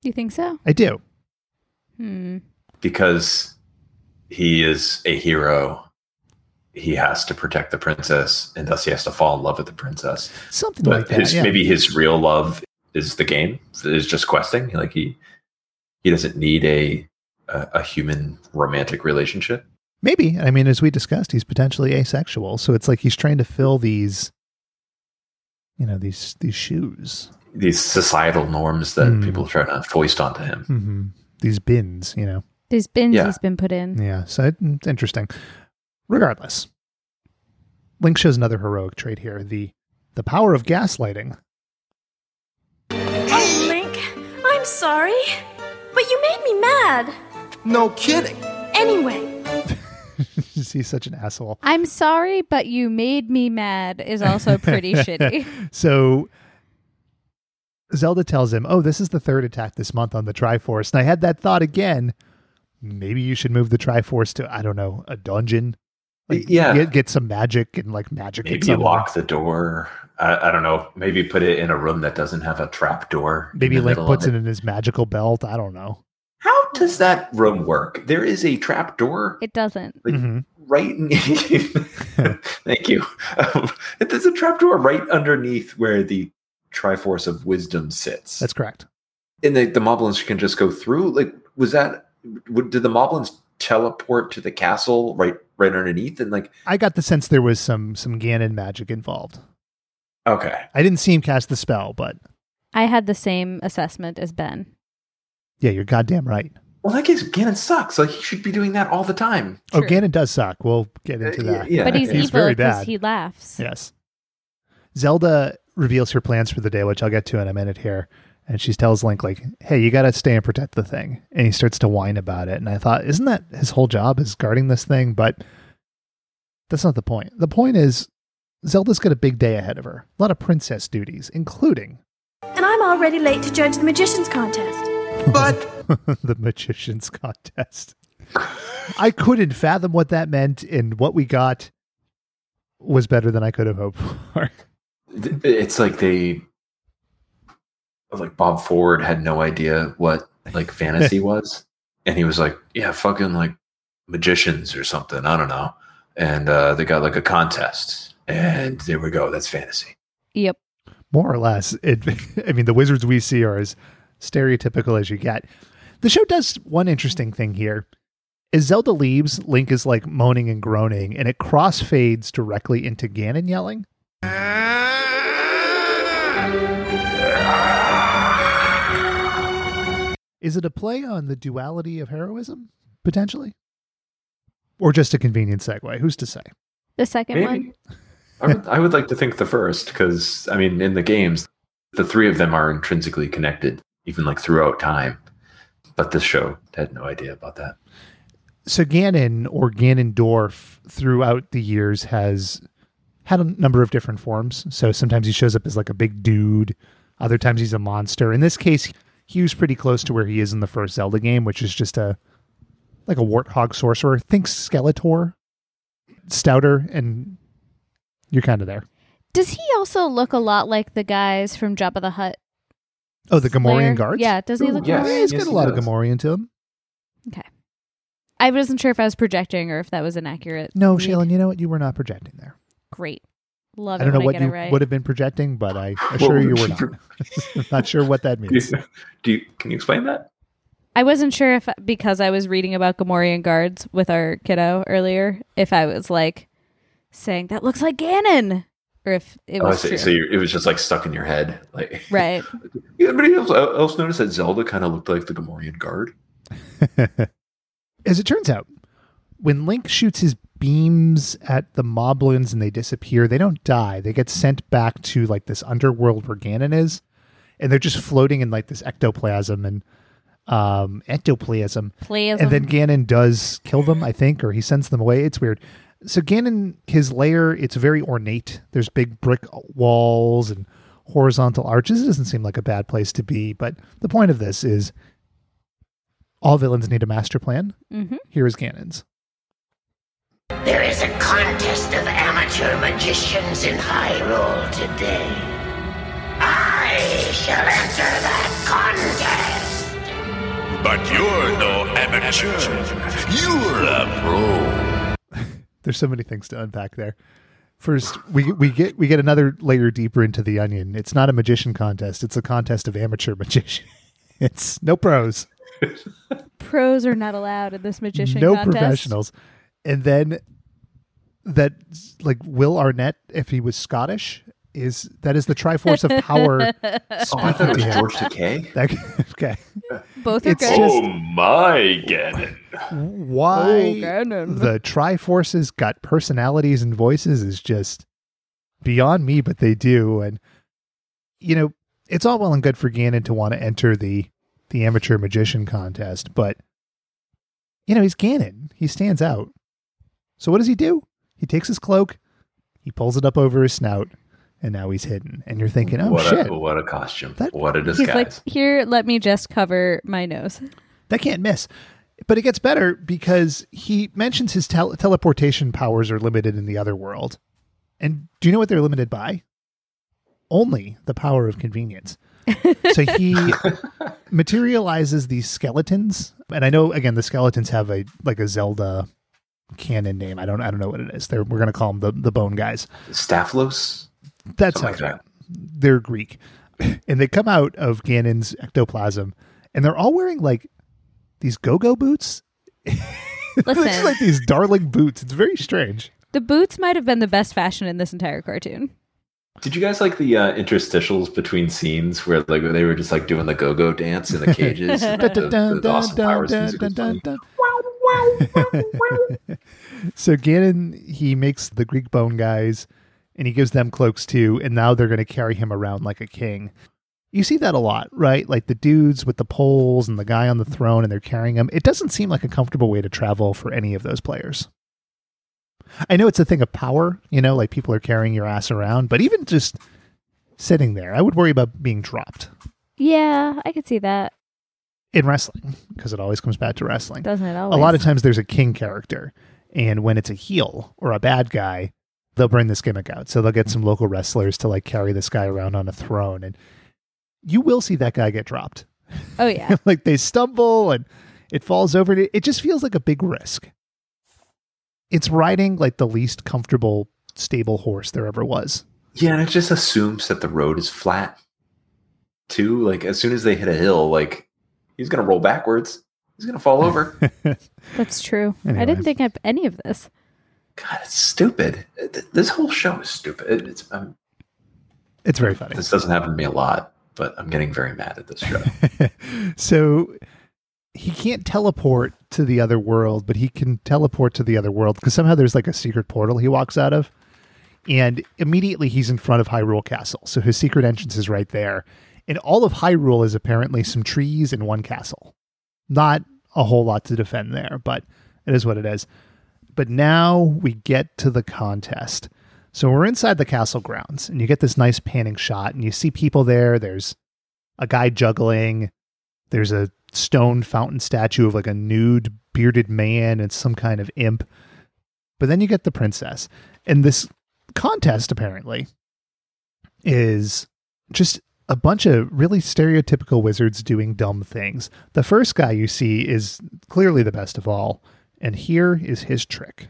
You think so? I do. Hmm. because he is a hero. He has to protect the princess, and thus he has to fall in love with the princess. Something But like that. his yeah. maybe his real love is the game. Is just questing. Like he he doesn't need a a, a human romantic relationship. Maybe. I mean, as we discussed, he's potentially asexual. So it's like he's trying to fill these, you know, these these shoes, These societal norms that Hmm. people try to foist onto him. hmm these bins. You know. These bins Yeah. he's been put in. Yeah. So it- it's interesting. Regardless, Link shows another heroic trait here: the the power of gaslighting. Oh, Link, I'm sorry. But you made me mad. No kidding. Anyway, he's such an asshole. I'm sorry, but you made me mad is also pretty shitty. So Zelda tells him, "Oh, this is the third attack this month on the Triforce." And I had that thought again. Maybe you should move the Triforce to I don't know a dungeon. Like, Yeah. get, get some magic and like magic. it Maybe somewhere. lock the door. I, I don't know. Maybe put it in a room that doesn't have a trap door. Maybe the Link puts it in his magical belt. I don't know. How does that room work? There is a trap door It doesn't. like, Mhm. right. In, thank you. Um, there's a trap door right underneath where the Triforce of Wisdom sits, That's correct. and the, the Moblins can just go through. Like, was that? Would, did the Moblins teleport to the castle right right underneath? And like, I got the sense there was some some Ganon magic involved. okay, I didn't see him cast the spell, but I had the same assessment as Ben. Yeah, you're goddamn right. well, that guess Ganon sucks. Like, he should be doing that all the time. Oh, Ganon does suck. We'll get into Uh, that. yeah, but he's, he's evil very because bad. he laughs. Yes. Zelda reveals her plans for the day, which I'll get to in a minute here. And she tells Link, like, hey, you got to stay and protect the thing. And he starts to whine about it. And I thought, isn't that his whole job is guarding this thing? But that's not the point. The point is, Zelda's got a big day ahead of her. A lot of princess duties, including and I'm already late to judge the magician's contest. But the magician's contest. I couldn't fathom what that meant, and what we got was better than I could have hoped for. It's like they, like Bob Ford had no idea what like fantasy was, and he was like, "Yeah, fucking like magicians or something." I don't know, and uh, they got like a contest, and there we go. That's fantasy. Yep. More or less, it. I mean, the wizards we see are as stereotypical as you get. The show does one interesting thing here. As Zelda leaves, Link is like moaning and groaning, and it crossfades directly into Ganon yelling. Is it a play on the duality of heroism, potentially? Or just a convenient segue? Who's to say? The second one. I would, I would like to think the first because I mean, in the games, the three of them are intrinsically connected, even like throughout time. But this show had no idea about that. So Ganon or Ganondorf throughout the years has had a number of different forms. So sometimes he shows up as like a big dude, other times he's a monster. In this case, he was pretty close to where he is in the first Zelda game, which is just a like a warthog sorcerer. Think Skeletor, stouter, and you're kind of there. Does he also look a lot like the guys from Jabba the Hutt? Oh, the Gamorrean Slayer? guards. Yeah, doesn't he Ooh, look yes. Gamorrean? Yeah, he's Yes, got a he lot of does. Gamorrean to him. Okay. I wasn't sure if I was projecting or if that was an accurate. No, read. Shaylin, you know what? You were not projecting there. Great. Love it. I don't know when what I get you it right. would have been projecting, but I assure you you were not. Not sure what that means. Do you, can you explain that? I wasn't sure if because I was reading about Gamorrean guards with our kiddo earlier, if I was like saying that looks like Ganon, or if it Oh, was see. true. So you it was just like stuck in your head, like right. Anybody else, else notice that Zelda kind of looked like the Gamorrean guard? As it turns out, when Link shoots his beams at the moblins and they disappear, they don't die. They get sent back to like this underworld where Ganon is, and they're just floating in like this ectoplasm and um ectoplasm. Plays And then Ganon does kill them, I think, or he sends them away. It's weird. So Ganon, his lair, it's very ornate. There's big brick walls and horizontal arches. It doesn't seem like a bad place to be, but the point of this is all villains need a master plan. hmm Here is Ganon's. There is a contest of amateur magicians in Hyrule today. I shall enter that contest. But you're no amateur. You're a pro. There's so many things to unpack there. First, we we get we get another layer deeper into the onion. It's not a magician contest. It's a contest of amateur magicians. It's no pros. Pros are not allowed in this magician no contest. professionals. And then that like Will Arnett, if he was Scottish, is that is the Triforce of Power. Oh, I thought it was. George Takei. That, okay, Both are It's good. just- Oh my Ganon. why Oh, Ganon. the Triforces got personalities and voices is just beyond me, but they do. And you know, it's all well and good for Ganon to want to enter the the amateur magician contest, but you know, he's Ganon. He stands out. So what does he do? He takes his cloak, he pulls it up over his snout, and now he's hidden. And you're thinking, oh what shit, a what a costume! That- what a He's disguise! like, here, let me just cover my nose. that can't miss. But it gets better because he mentions his tel- teleportation powers are limited in the other world. And do you know what they're limited by? Only the power of convenience. so he materializes these skeletons, and I know again the skeletons have a like a Zelda canon name. I don't I don't know what it is. They're, we're gonna call them the the bone guys. Stalfos. That Something sounds like right. They're Greek, and they come out of Ganon's ectoplasm, and they're all wearing like these go-go boots. It's Listen, like these darling boots. It's very strange. the boots might have been the best fashion in this entire cartoon. Did you guys like the uh, interstitials between scenes where like they were just like doing the go-go dance in the cages? Dun, the, dun, dun, the Austin dun, Powers dun, music was dun, dun, funny. dun. so Ganon he makes the Greek bone guys, and he gives them cloaks too, and now they're going to carry him around like a king. You see that a lot, right? Like the dudes with the poles and the guy on the throne, and they're carrying him. It doesn't seem like a comfortable way to travel for any of those players. I know it's a thing of power, you know, like people are carrying your ass around, but even just sitting there, I would worry about being dropped. Yeah, I could see that. in wrestling because it always comes back to wrestling. Doesn't it always? A lot of times there's a king character, and when it's a heel or a bad guy, they'll bring this gimmick out. So they'll get some local wrestlers to like carry this guy around on a throne, and you will see that guy get dropped. Oh yeah. like they stumble and it falls over. It, it just feels like a big risk. It's riding like the least comfortable stable horse there ever was. Yeah, and it just assumes that the road is flat. Too like as soon as they hit a hill, like he's gonna roll backwards. He's gonna fall over. That's true. I didn't think of any of this. God, it's stupid. This whole show is stupid. It- It's um, It's very funny. this doesn't happen to me a lot, but I'm getting very mad at this show. so he can't teleport to the other world, but he can teleport to the other world because somehow there's like a secret portal he walks out of. And immediately he's in front of Hyrule Castle. So his secret entrance is right there. And all of Hyrule is apparently some trees and one castle. Not a whole lot to defend there, but it is what it is. But now we get to the contest. So we're inside the castle grounds, and you get this nice panning shot, and you see people there. There's a guy juggling. There's a stone fountain statue of like a nude bearded man and some kind of imp. But then you get the princess. And this contest apparently is just a bunch of really stereotypical wizards doing dumb things. The first guy you see is clearly the best of all, and here is his trick.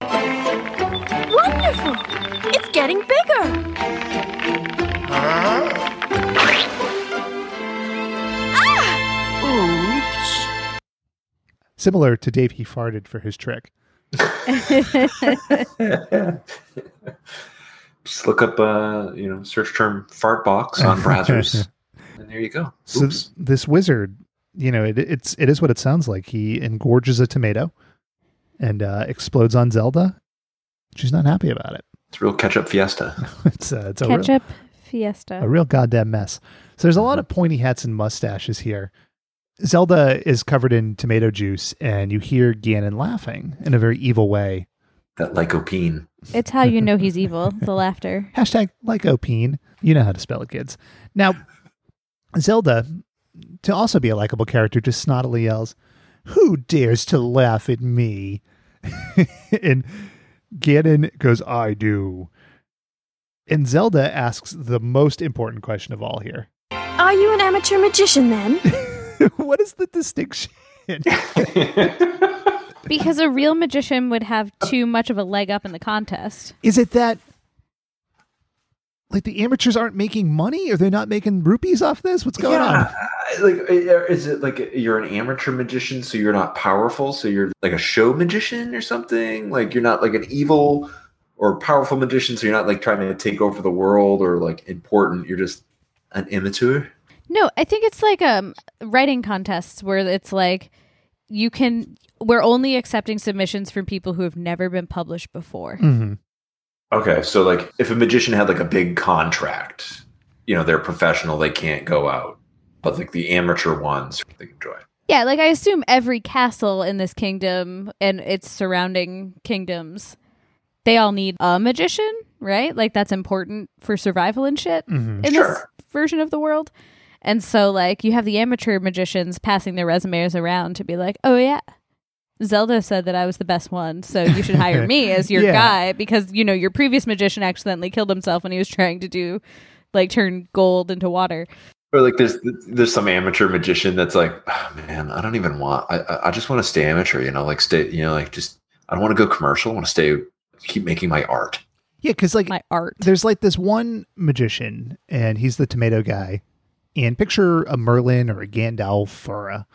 Wonderful! It's getting bigger! Huh? Ah! Oops. Similar to Dave, he farted for his trick. Just look up, uh, you know, search term fart box on browsers, and there you go. So this wizard, you know, it, it's it is what it sounds like. He engorges a tomato and uh, explodes on Zelda. She's not happy about it. It's real ketchup fiesta. It's uh, it's a real, Ketchup fiesta. a real goddamn mess. So there's a lot of pointy hats and mustaches here. Zelda is covered in tomato juice, and you hear Ganon laughing in a very evil way. That lycopene. It's how you know he's evil. The laughter. Hashtag lycopene. You know how to spell it, kids. Now, Zelda, to also be a likable character, just snottily yells, Who dares to laugh at me? and Ganon goes, I do. And Zelda asks the most important question of all here Are you an amateur magician then? What is the distinction? Because a real magician would have too much of a leg up in the contest. is it that. Like the amateurs aren't making money? Are they not making rupees off this? What's going on? Like uh, is it like you're an amateur magician so you're not powerful so you're like a show magician or something like you're not like an evil or powerful magician so you're not like trying to take over the world or like important you're just an amateur No, I think it's like um writing contests where it's like you can we're only accepting submissions from people who have never been published before. Mhm. Okay so like if a magician had like a big contract you know they're professional they can't go out but like the amateur ones they can join Yeah, like I assume every castle in this kingdom and its surrounding kingdoms, they all need a magician, right? Like that's important for survival and shit Mhm. in this version of the world. And so like you have the amateur magicians passing their resumes around to be like, "Oh yeah, Zelda said that I was the best one, so you should hire me as your Yeah. guy because you know your previous magician accidentally killed himself when he was trying to do like turn gold into water." or like there's there's some amateur magician that's like oh, man i don't even want i I- i just want to stay amateur you know like stay you know like just i don't want to go commercial i want to stay keep making my art Yeah, because like My art. there's like this one magician, and he's the tomato guy. And picture a Merlin or a Gandalf or a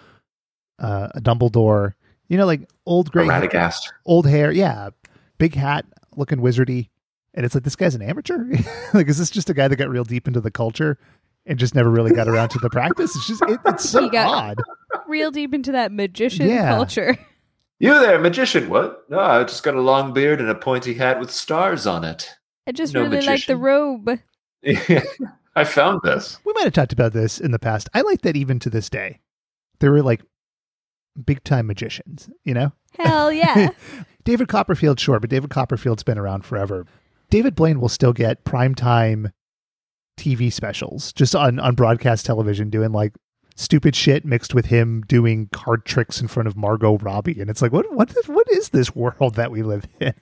uh, a Dumbledore. You know, like old gray, Radagast. old hair. Yeah, big hat, looking wizardy. And it's like this guy's an amateur. like, is this just a guy that got real deep into the culture and just never really got around to the practice? It's just it, it's so He got- odd. Real deep into that magician Yeah. culture. You there, magician? What? No, I just got a long beard and a pointy hat with stars on it. I just No really like the magician. robe. I found this. We might have talked about this in the past. I like that even to this day. There were like big time magicians, you know? Hell yeah. David Copperfield, sure, but David Copperfield's been around forever. David Blaine will still get primetime TV specials just on, on broadcast television doing like stupid shit mixed with him doing card tricks in front of Margot Robbie, and it's like, what what is, what is this world that we live in?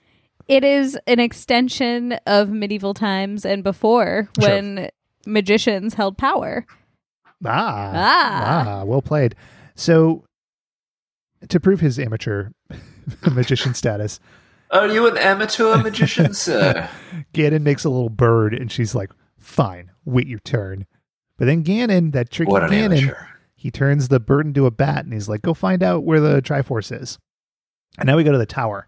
It is an extension of medieval times and before Sure. when magicians held power. Ah, Ah. ah, well played. So, to prove his amateur magician status, Are you an amateur magician, sir? Ganon makes a little bird, and she's like, "Fine, wait your turn." But then Ganon, that tricky what Ganon, amateur. he turns the bird into a bat, and he's like, "Go find out where the Triforce is." And now we go to the tower,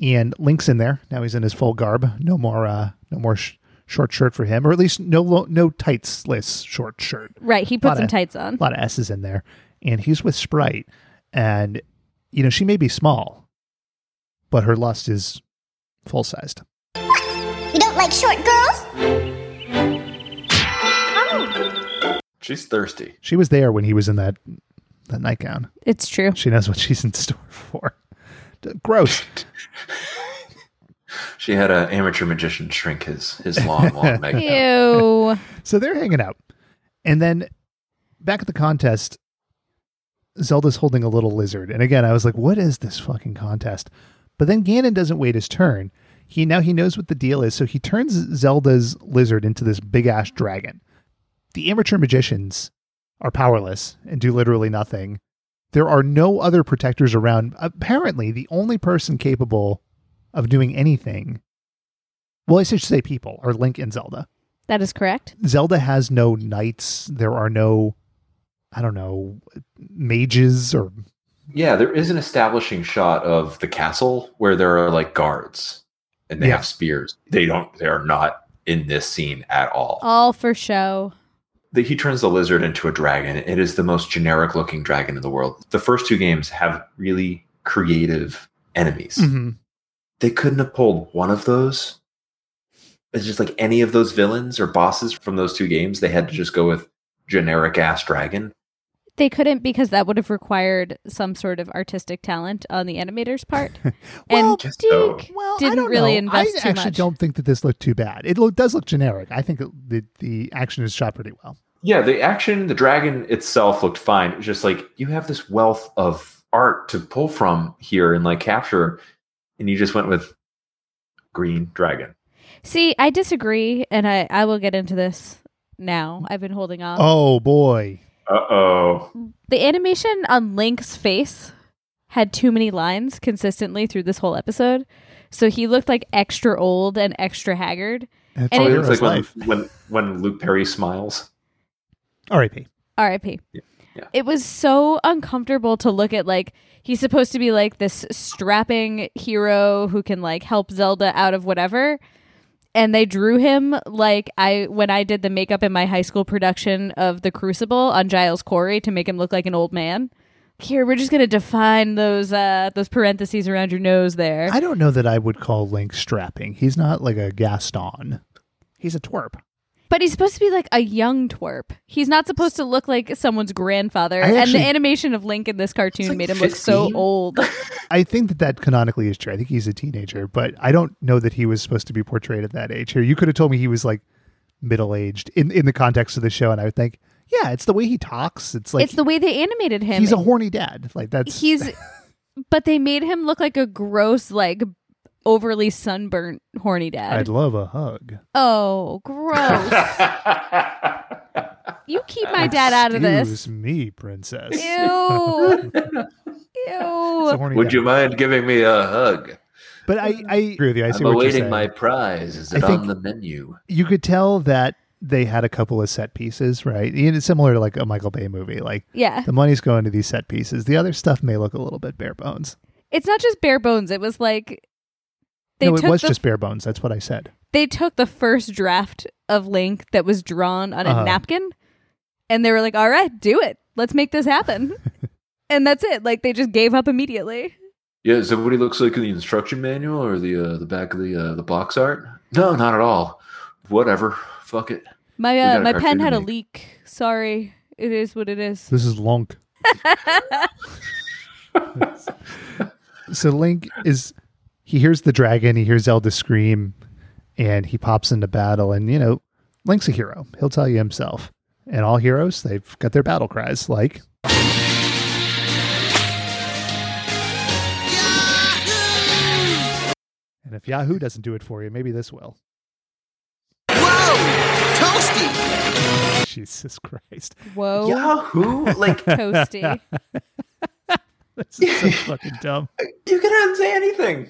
and Link's in there. Now he's in his full garb. No more, uh, no more sh- short shirt for him, or at least no lo- no tights-less short shirt. Right, he Lot put some of- tights on. A lot of S's in there, and he's with Sprite, and you know she may be small, but her lust is full sized. You don't like short girls? Oh. She's thirsty. She was there when he was in that that nightgown. It's true. She knows what she's in store for. Gross. She had an amateur magician shrink his his long, long neck. Ew. so they're hanging out, and then back at the contest, Zelda's holding a little lizard, and again I was like, "What is this fucking contest?" But then Ganon doesn't wait his turn. He now he knows what the deal is, so he turns Zelda's lizard into this big ass dragon. The amateur magicians are powerless and do literally nothing. There are no other protectors around. Apparently, the only person capable of doing anything, well, I should say people, are Link and Zelda. That is correct. Zelda has no knights. There are no, I don't know, mages or Yeah, there is an establishing shot of the castle where there are like guards and they Yeah. have spears. They don't. They are not in this scene at all. All for show. The, he turns the lizard into a dragon. It is the most generic looking dragon in the world. The first two games have really creative enemies. Mhm. They couldn't have pulled one of those. It's just like any of those villains or bosses from those two games. They had to just go with generic ass dragon. They couldn't because that would have required some sort of artistic talent on the animator's part. Well, and Guess so. Deke Well, didn't don't really know. invest I too actually much. don't think that this looked too bad. It look, does look generic. I think it- the the action is shot pretty well. Yeah, the action, the dragon itself looked fine. It was just like you have this wealth of art to pull from here and like capture, and you just went with green dragon. See, I disagree, and I, I will get into this now. I've been holding off. Oh boy, Uh oh. The animation on Link's face had too many lines consistently through this whole episode. So he looked like extra old and extra haggard. That's And it- It looks like life. when, when when Luke Perry smiles. R.I.P. R.I.P. Yeah, yeah. It was so uncomfortable to look at. Like he's supposed to be like this strapping hero who can like help Zelda out of whatever, and they drew him like I when I did the makeup in my high school production of The Crucible on Giles Corey to make him look like an old man. Here, we're just gonna define those uh those parentheses around your nose there. I don't know that I would call Link strapping. He's not like a Gaston. He's a twerp. But he's supposed to be like a young twerp. He's not supposed to look like someone's grandfather. I and the animation of Link in this cartoon like made him look so old. I think that that canonically is true. I think he's a teenager, but I don't know that he was supposed to be portrayed at that age. Here, you could have told me he was like middle aged in in the context of the show, and I would think, yeah, it's the way he talks. It's like it's the way they animated him. he's a horny dad. Like that's He's but they made him look like a gross, like overly sunburnt, horny dad. I'd love a hug. oh, gross. you keep my dad out of this. Excuse this. me, princess. Ew. Ew. Would dad. you mind giving me a hug? But I, I agree with you. I I'm what you're awaiting saying. my prize. Is it on the menu? you could tell that they had a couple of set pieces, right? And It's similar to like a Michael Bay movie. Like Yeah. the money's going to these set pieces. The other stuff may look a little bit bare bones. It's not just bare bones. It was like they no, it took was the just bare bones. That's what I said. they took the first draft of Link that was drawn on a Uh-huh. napkin and they were like, all right, do it. Let's make this happen. and that's it. Like they just gave up immediately. Yeah, is that what he looks like in the instruction manual or the uh, the back of the uh, the box art? No, not at all. Whatever. Fuck it. My uh, my pen cartoon to had a leak. Sorry. It is what it is. This is Lunk. so Link is he hears the dragon, he hears Zelda scream, and he pops into battle. And you know, Link's a hero. He'll tell you himself. And all heroes, they've got their battle cries like And if Yahoo doesn't do it for you, maybe this will. Whoa! Toasty! Jesus Christ. Whoa. Yahoo! Like Toasty. This is so fucking dumb. you can say anything.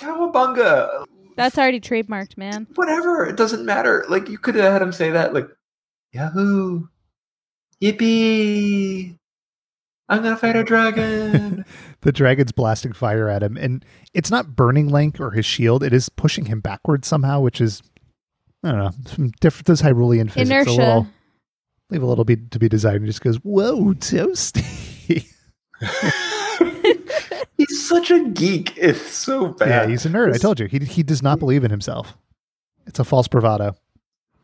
Cowabunga, That's already trademarked, man. whatever. It doesn't matter. Like you could have had him say that. Like Yahoo, yippee! I'm gonna fight a dragon. The dragon's blasting fire at him, and it's not burning Link or his shield. It is pushing him backwards somehow, which is I don't know. Some different those Hyrulean physics. Inertia. A little, leave a little bit to be desired. And just goes, "Whoa, toasty!" he's such a geek. It's so bad. yeah, he's a nerd. I told you, he he does not believe in himself. It's a false bravado.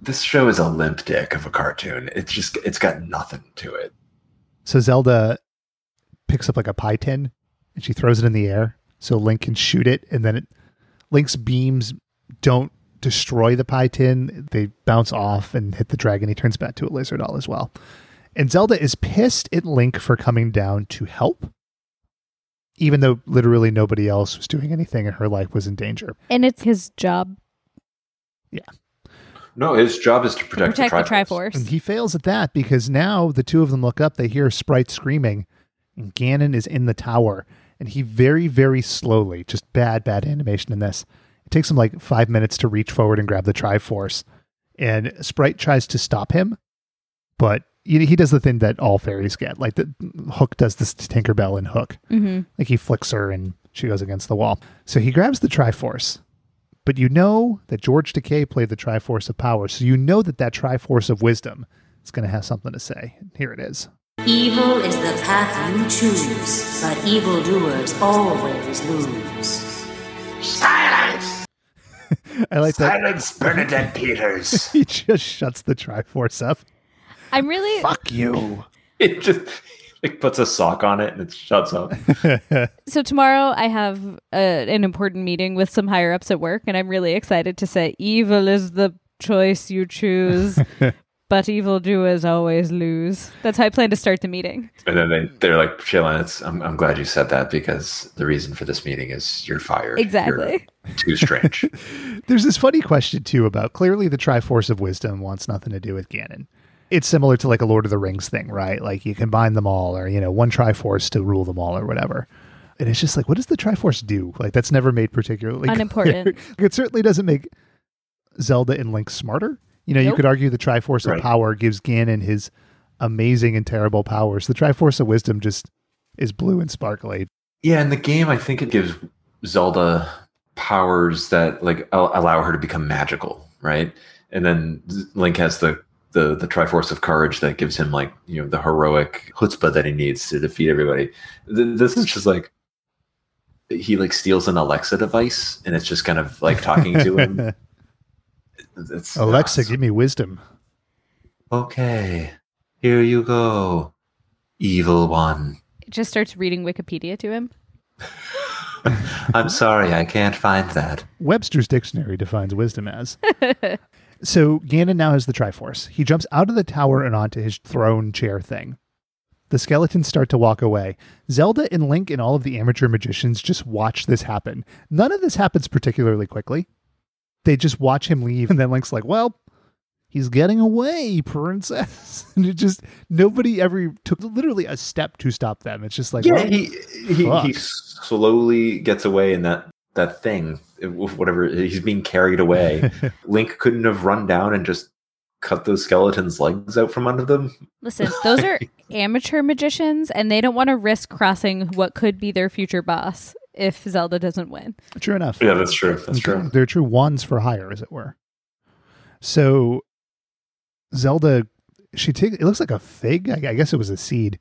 This show is a limp dick of a cartoon. It's just it's got nothing to it. So Zelda picks up like a pie tin and she throws it in the air so Link can shoot it, and then it, Link's beams don't destroy the pie tin; they bounce off and hit the dragon. He turns back to a lizard all as well. And Zelda is pissed at Link for coming down to help, even though literally nobody else was doing anything and her life was in danger. And it's his job Yeah. No, his job is to to protect, protect the the, Triforce. And he fails at that because now the two of them look up, they hear Sprite screaming, and Ganon is in the tower. And he very, very slowly, just bad, bad animation in this. It takes him like five minutes to reach forward and grab the Triforce. And Sprite tries to stop him, but he he does the thing that all fairies get. Like the Hook does this to Tinkerbell and Hook. hmm Like he flicks her and she goes against the wall. So he grabs the Triforce. But you know that George Takei played the Triforce of Power. So you know that that Triforce of Wisdom is going to have something to say. Here it is. Evil is the path you choose, but evildoers always lose. Silence! I like that. Silence, Bernadette Peters. He just shuts the Triforce up. I'm really Fuck you. It just like puts a sock on it and it shuts up. so tomorrow I have uh, an important meeting with some higher ups at work, and I'm really excited to say evil is the choice you choose, but evildoers always lose. That's how I plan to start the meeting. And then they they're like, Chillin, it's I'm I'm glad you said that because the reason for this meeting is you're fired. Exactly. You're too strange. There's this funny question, too, about clearly the Triforce of Wisdom wants nothing to do with Ganon. It's similar to like a Lord of the Rings thing, right? Like you combine them all, or, you know, one Triforce to rule them all, or whatever. And it's just like, what does the Triforce do? Like, that's never made particularly Unimportant. clear. It certainly doesn't make Zelda and Link smarter. You know, you could argue the Triforce Right. of Power gives Ganon his amazing and terrible powers. The Triforce of Wisdom just is blue and sparkly. yeah, in the game, I think it gives Zelda powers that like allow her to become magical, right? And then Link has the the the Triforce of Courage that gives him like you know the heroic chutzpah that he needs to defeat everybody. This is just like he like steals an Alexa device and it's just kind of like talking to him. It's Alexa, nuts. give me wisdom. Okay, here you go, evil one. It just starts reading Wikipedia to him. I'm sorry, I can't find that. Webster's dictionary defines wisdom as. so Ganon now has the Triforce. He jumps out of the tower and onto his throne chair thing. The skeletons start to walk away. Zelda and Link and all of the amateur magicians just watch this happen. None of this happens particularly quickly. They just watch him leave, and then Link's like, "Well, he's getting away, princess." and it just nobody ever took literally a step to stop them. It's just like, yeah, well, he he, he slowly gets away in that that thing, whatever. He's being carried away. Link couldn't have run down and just cut those skeletons' legs out from under them. Listen, those are amateur magicians, and they don't want to risk crossing what could be their future boss if Zelda doesn't win. true enough. Yeah, that's true. That's Okay. true. They're true wands for hire, as it were. So Zelda, she takes it looks like a fig. I, I guess it was a seed.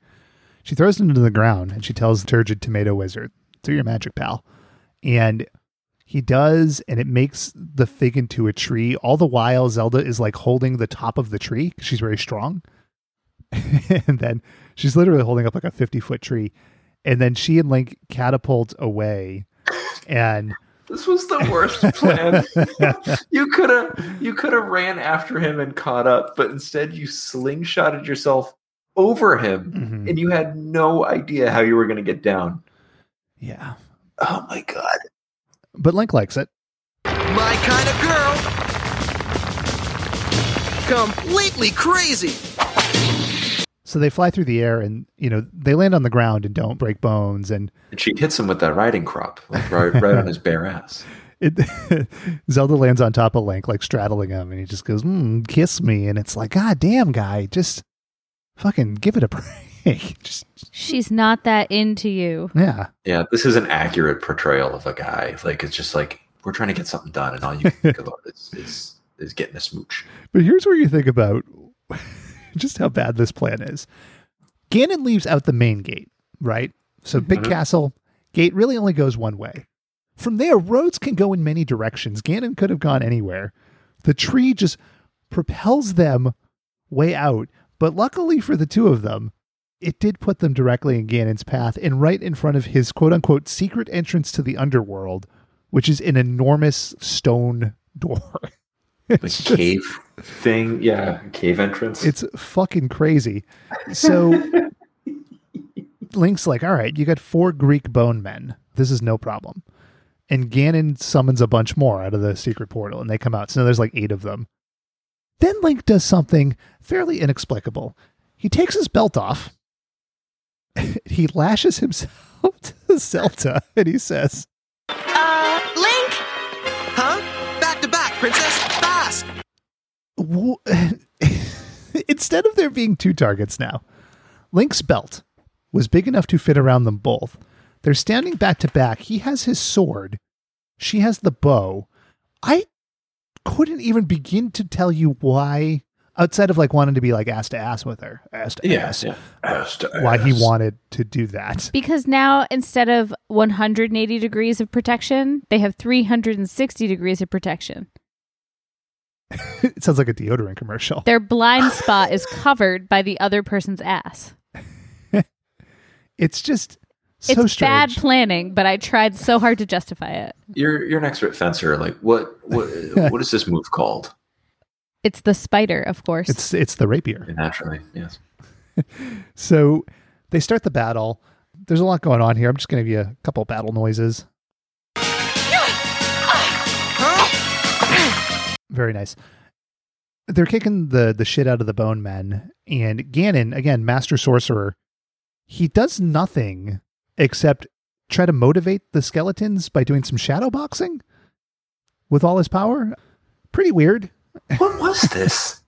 She throws it into the ground and she tells the turgid tomato wizard, "Do your magic, pal." And he does, and it makes the fig into a tree. All the while, Zelda is like holding the top of the tree. She's very strong, and then she's literally holding up like a fifty foot tree. And then she and Link catapult away, and This was the worst plan. you could have you could have ran after him and caught up, but instead you slingshotted yourself over him Mhm. and you had no idea how you were going to get down. Yeah. Oh my god. But Link likes it. My kind of girl. Completely crazy. So they fly through the air and, you know, they land on the ground and don't break bones. And And she hits him with that riding crop, like right, right on his bare ass. it, Zelda lands on top of Link, like straddling him. And he just goes, mm, kiss me. And it's like, God damn, guy, just fucking give it a break. just, She's not that into you. yeah. Yeah, this is an accurate portrayal of a guy. Like it's just like we're trying to get something done, and all you can think about is, is is getting a smooch. But here's where you think about just how bad this plan is. Ganon leaves out the main gate, right? So big Mhm. castle gate really only goes one way. From there, roads can go in many directions. Ganon could have gone anywhere. The tree just propels them way out. But luckily for the two of them, it did put them directly in Ganon's path and right in front of his quote unquote secret entrance to the underworld, which is an enormous stone door. The It's just- cave thing, yeah, cave entrance. it's fucking crazy. So Link's like, all right, you got four Greek bone men. This is no problem. And Ganon summons a bunch more out of the secret portal and they come out. So now there's like eight of them. Then Link does something fairly inexplicable. He takes his belt off. he lashes himself to Zelda and he says, Uh, Link? Huh? Back to back, princess. Fast. Instead of there being two targets now, Link's belt was big enough to fit around them both. They're standing back to back. He has his sword. She has the bow. I couldn't even begin to tell you why, outside of like wanting to be like ass to ass with her, ass to yeah, ass, yeah. Ass to why he wanted to do that. Because now instead of 180 degrees of protection, they have 360 degrees of protection. it sounds like a deodorant commercial. Their blind spot is covered by the other person's ass. It's just so strange. it's bad planning, but I tried so hard to justify it. You're you're an expert fencer. Like what what what is this move called? It's the spider, of course. it's it's the rapier. Naturally, yes. So they start the battle. There's a lot going on here. I'm just going to give you a couple battle noises. Very nice. They're kicking the the shit out of the bone men, and Ganon, again, master sorcerer, he does nothing except try to motivate the skeletons by doing some shadow boxing with all his power. Pretty weird. What was this?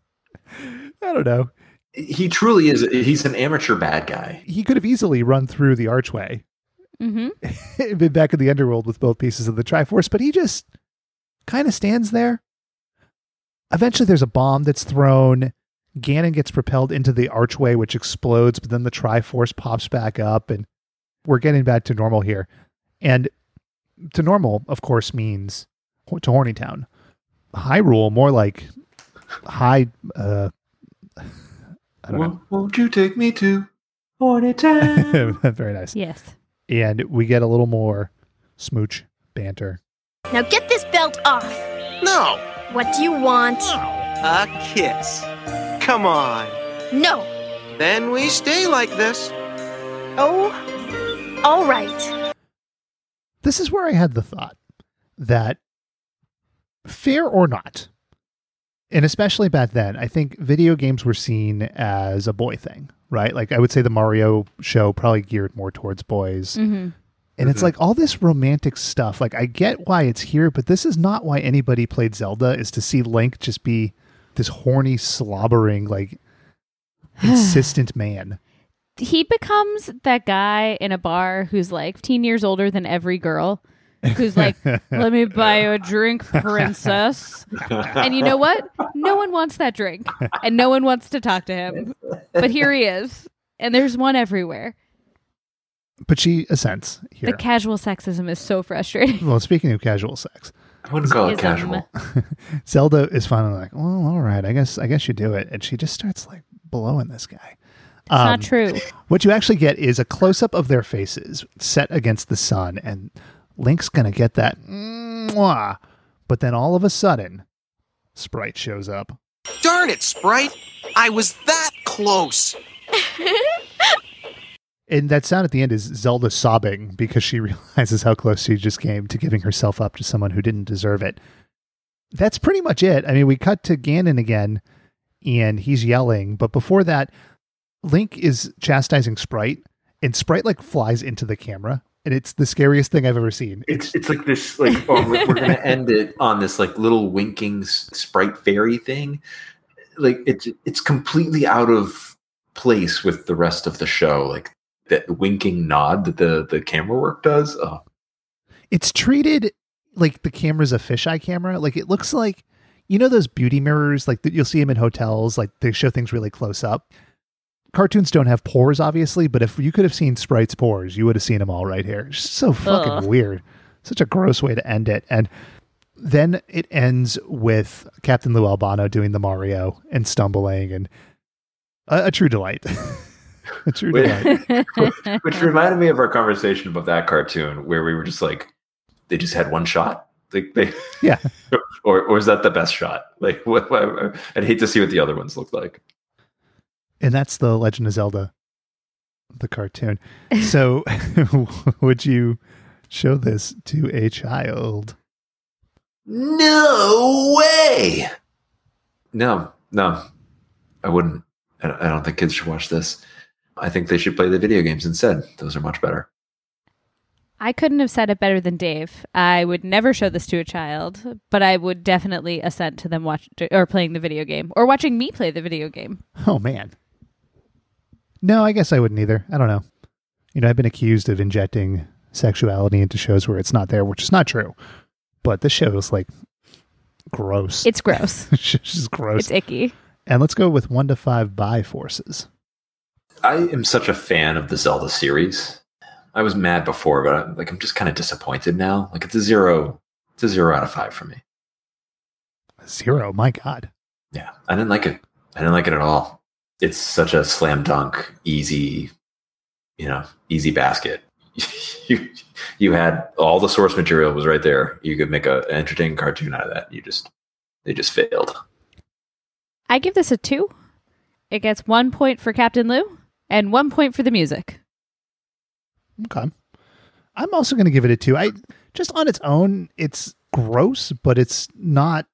I don't know. he truly is. He's an amateur bad guy. He could have easily run through the archway hmm been back in the underworld with both pieces of the Triforce, but he just kind of stands there. Eventually, there's a bomb that's thrown. Ganon gets propelled into the archway, which explodes, but then the Triforce pops back up, and we're getting back to normal here. And to normal, of course, means to Horny Town. Hyrule, more like high. Uh, I don't Won't, won't you take me to Horny Town? know. Very nice. Yes. And we get a little more smooch banter. Now get this belt off. No. What do you want? A kiss. Come on. No. Then we stay like this. Oh, all right. this is where I had the thought that fair or not, and especially back then, I think video games were seen as a boy thing, right? Like I would say the Mario show probably geared more towards boys. hmm And it's like all this romantic stuff. Like I get why it's here, but this is not why anybody played Zelda is to see Link just be this horny, slobbering, like insistent man. He becomes that guy in a bar who's like 15 years older than every girl. Who's like, let me buy you a drink, princess. And you know what? No one wants that drink. And no one wants to talk to him. But here he is. And there's one everywhere. But she assents here. The casual sexism is so frustrating. well, speaking of casual sex, I wouldn't call it casual. Zelda is finally like, well, all right, I guess I guess you do it, and she just starts like blowing this guy. It's not um, true. What you actually get is a close up of their faces set against the sun, and Link's gonna get that Mwah. But then all of a sudden, Sprite shows up. Darn it, Sprite! I was that close! And that sound at the end is Zelda sobbing because she realizes how close she just came to giving herself up to someone who didn't deserve it. That's pretty much it. I mean, we cut to Ganon again and he's yelling, but before that, Link is chastising Sprite and Sprite like flies into the camera. And it's the scariest thing I've ever seen. It's it's like this like oh we're, we're gonna end it on this like little winking sprite fairy thing. Like it's it's completely out of place with the rest of the show. Like that winking nod that the the camera work does. Oh, it's treated like the camera's a fisheye camera. Like it looks like you know those beauty mirrors, like that you'll see them in hotels. Like they show things really close up. Cartoons don't have pores, obviously, but if you could have seen Sprite's pores, you would have seen them all right here. It's so fucking Ugh. weird. Such a gross way to end it. And then it ends with Captain Lou Albano doing the Mario and stumbling and a, a true delight. a true Wait. delight. which reminded me of our conversation about that cartoon where we were just like they just had one shot. Like they Yeah. or or is that the best shot? Like what, what I'd hate to see what the other ones look like. And that's the Legend of Zelda, the cartoon. So, would you show this to a child? No way. No, no, I wouldn't. I don't- think kids should watch this. I think they should play the video games instead. Those are much better. I couldn't have said it better than Dave. I would never show this to a child, but I would definitely assent to them watching or playing the video game or watching me play the video game. Oh man. No, I guess I wouldn't either. I don't know. You know, I've been accused of injecting sexuality into shows where it's not there, which is not true. But this show is like gross. It's gross. it's just gross. it's icky. and let's go with one to five by forces. I am such a fan of the Zelda series. I was mad before, but I'm, like I'm just kind of disappointed now. Like it's a zero. It's a zero out of five for me. Zero. My God. Yeah, I didn't like it. I didn't like it at all. It's such a slam dunk, easy, you know, easy basket. you you had all the source material was right there. You could make a, an entertaining cartoon out of that. You just they just failed. I give this a two. It gets one point for Captain Lou and one point for the music. Okay. I'm also going to give it a two. I just on its own, it's gross, but it's not.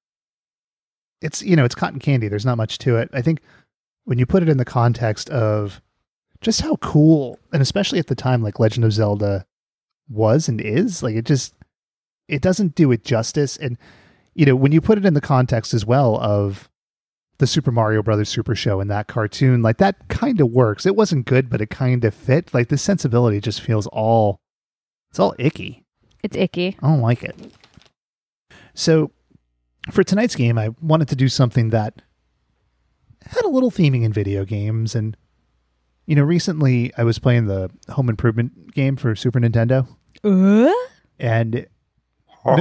It's you know, it's cotton candy. There's not much to it. I think when you put it in the context of just how cool, and especially at the time, like Legend of Zelda was and is, like it just it doesn't do it justice. And you know, when you put it in the context as well of the Super Mario Brothers Super Show and that cartoon, like that kind of works. It wasn't good, but it kind of fit. Like the sensibility just feels all it's all icky. It's icky. I don't like it. So for tonight's game, I wanted to do something that had a little theming in video games and you know, recently I was playing the home improvement game for Super Nintendo Uh? and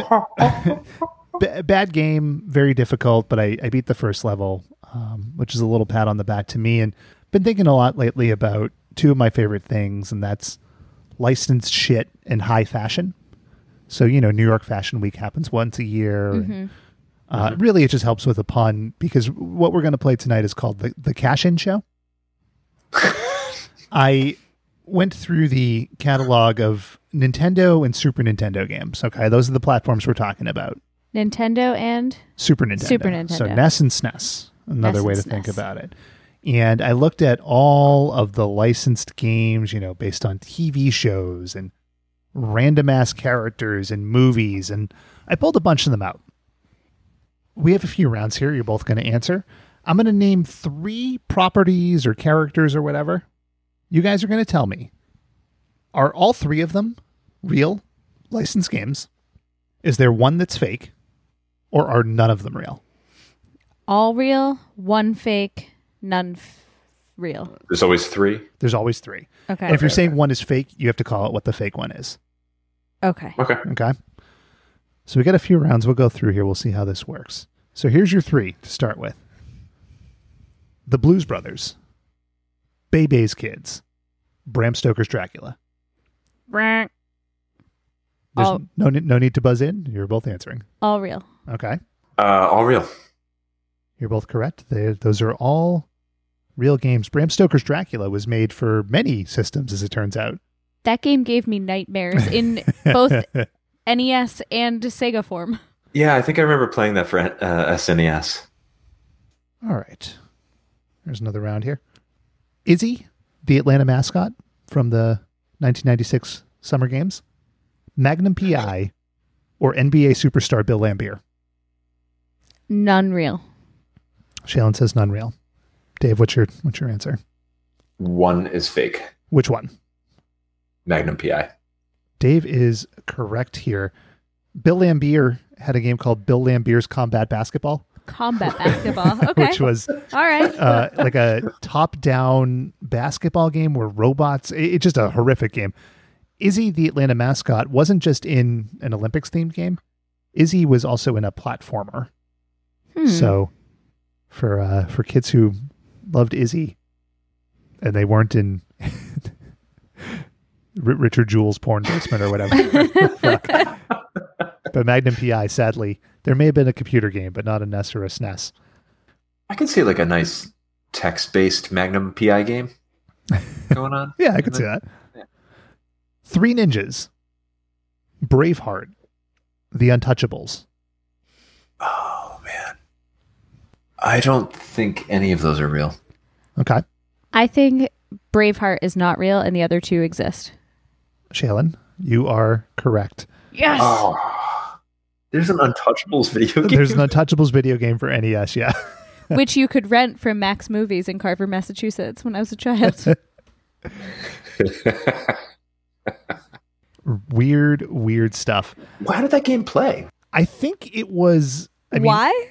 B- bad game, very difficult, but I, I beat the first level, um, which is a little pat on the back to me. And been thinking a lot lately about two of my favorite things, and that's licensed shit and high fashion. So you know, New York Fashion Week happens once a year. and, uh, Really, it just helps with a pun because what we're going to play tonight is called the the Cash In Show. I went through the catalog of Nintendo and Super Nintendo games. Okay, those are the platforms we're talking about. Nintendo and Super Nintendo. Super Nintendo. So NES and SNES. Another NES way to think about it. And I looked at all of the licensed games, you know, based on TV shows and random ass characters and movies, and I pulled a bunch of them out. We have a few rounds here. You're both going to answer. I'm going to name three properties or characters or whatever. You guys are going to tell me are all three of them real licensed games? Is there one that's fake? Or are none of them real? all real, one fake, none f- real. There's always three. There's always three. Okay. And if you're saying one is fake, you have to call it what the fake one is. okay. Okay. Okay. So we got a few rounds. We'll go through here. We'll see how this works. So here's your three to start with The Blues Brothers, Bebe's Kids, Bram Stoker's Dracula. Brr. There's All, no no need to buzz in. You're both answering. all real. Okay. Uh, all real. You're both correct. They, those are all real games. Bram Stoker's Dracula was made for many systems, as it turns out. That game gave me nightmares in both NES and Sega form. Yeah, I think I remember playing that for uh, SNES. All right. There's another round here. Izzy, the Atlanta mascot from the 1996 Summer Games, Magnum PI, or NBA superstar Bill Laimbeer. None real. Shailen says none real. Dave, what's your what's your answer? One is fake. Which one? Magnum PI. Dave is correct here. Bill Laimbeer had a game called Bill Laimbeer's Combat Basketball, Combat basketball. Okay. which was all right. uh, like a top-down basketball game where robots. it- It's just a horrific game. Izzy, the Atlanta mascot, wasn't just in an Olympics-themed game. Izzy was also in a platformer. Hmm. So, for uh, for kids who loved Izzy, and they weren't in R- Richard Jewell's porn basement or whatever. But Magnum PI, sadly, there may have been a computer game, but not a NES or a SNES. I can see like a nice text-based Magnum PI game going on. Yeah, I could see that. Three Ninjas, Braveheart, The Untouchables. Oh man, I don't think any of those are real. Okay, I think Braveheart is not real and the other two exist. Shailen, you are correct. Yes. Oh, there's an Untouchables video game. There's an Untouchables video game for NES. Yeah, Which you could rent from Max Movies in Carver, Massachusetts when I was a child. weird, weird stuff. How did that game play? I think it was. I mean, Why?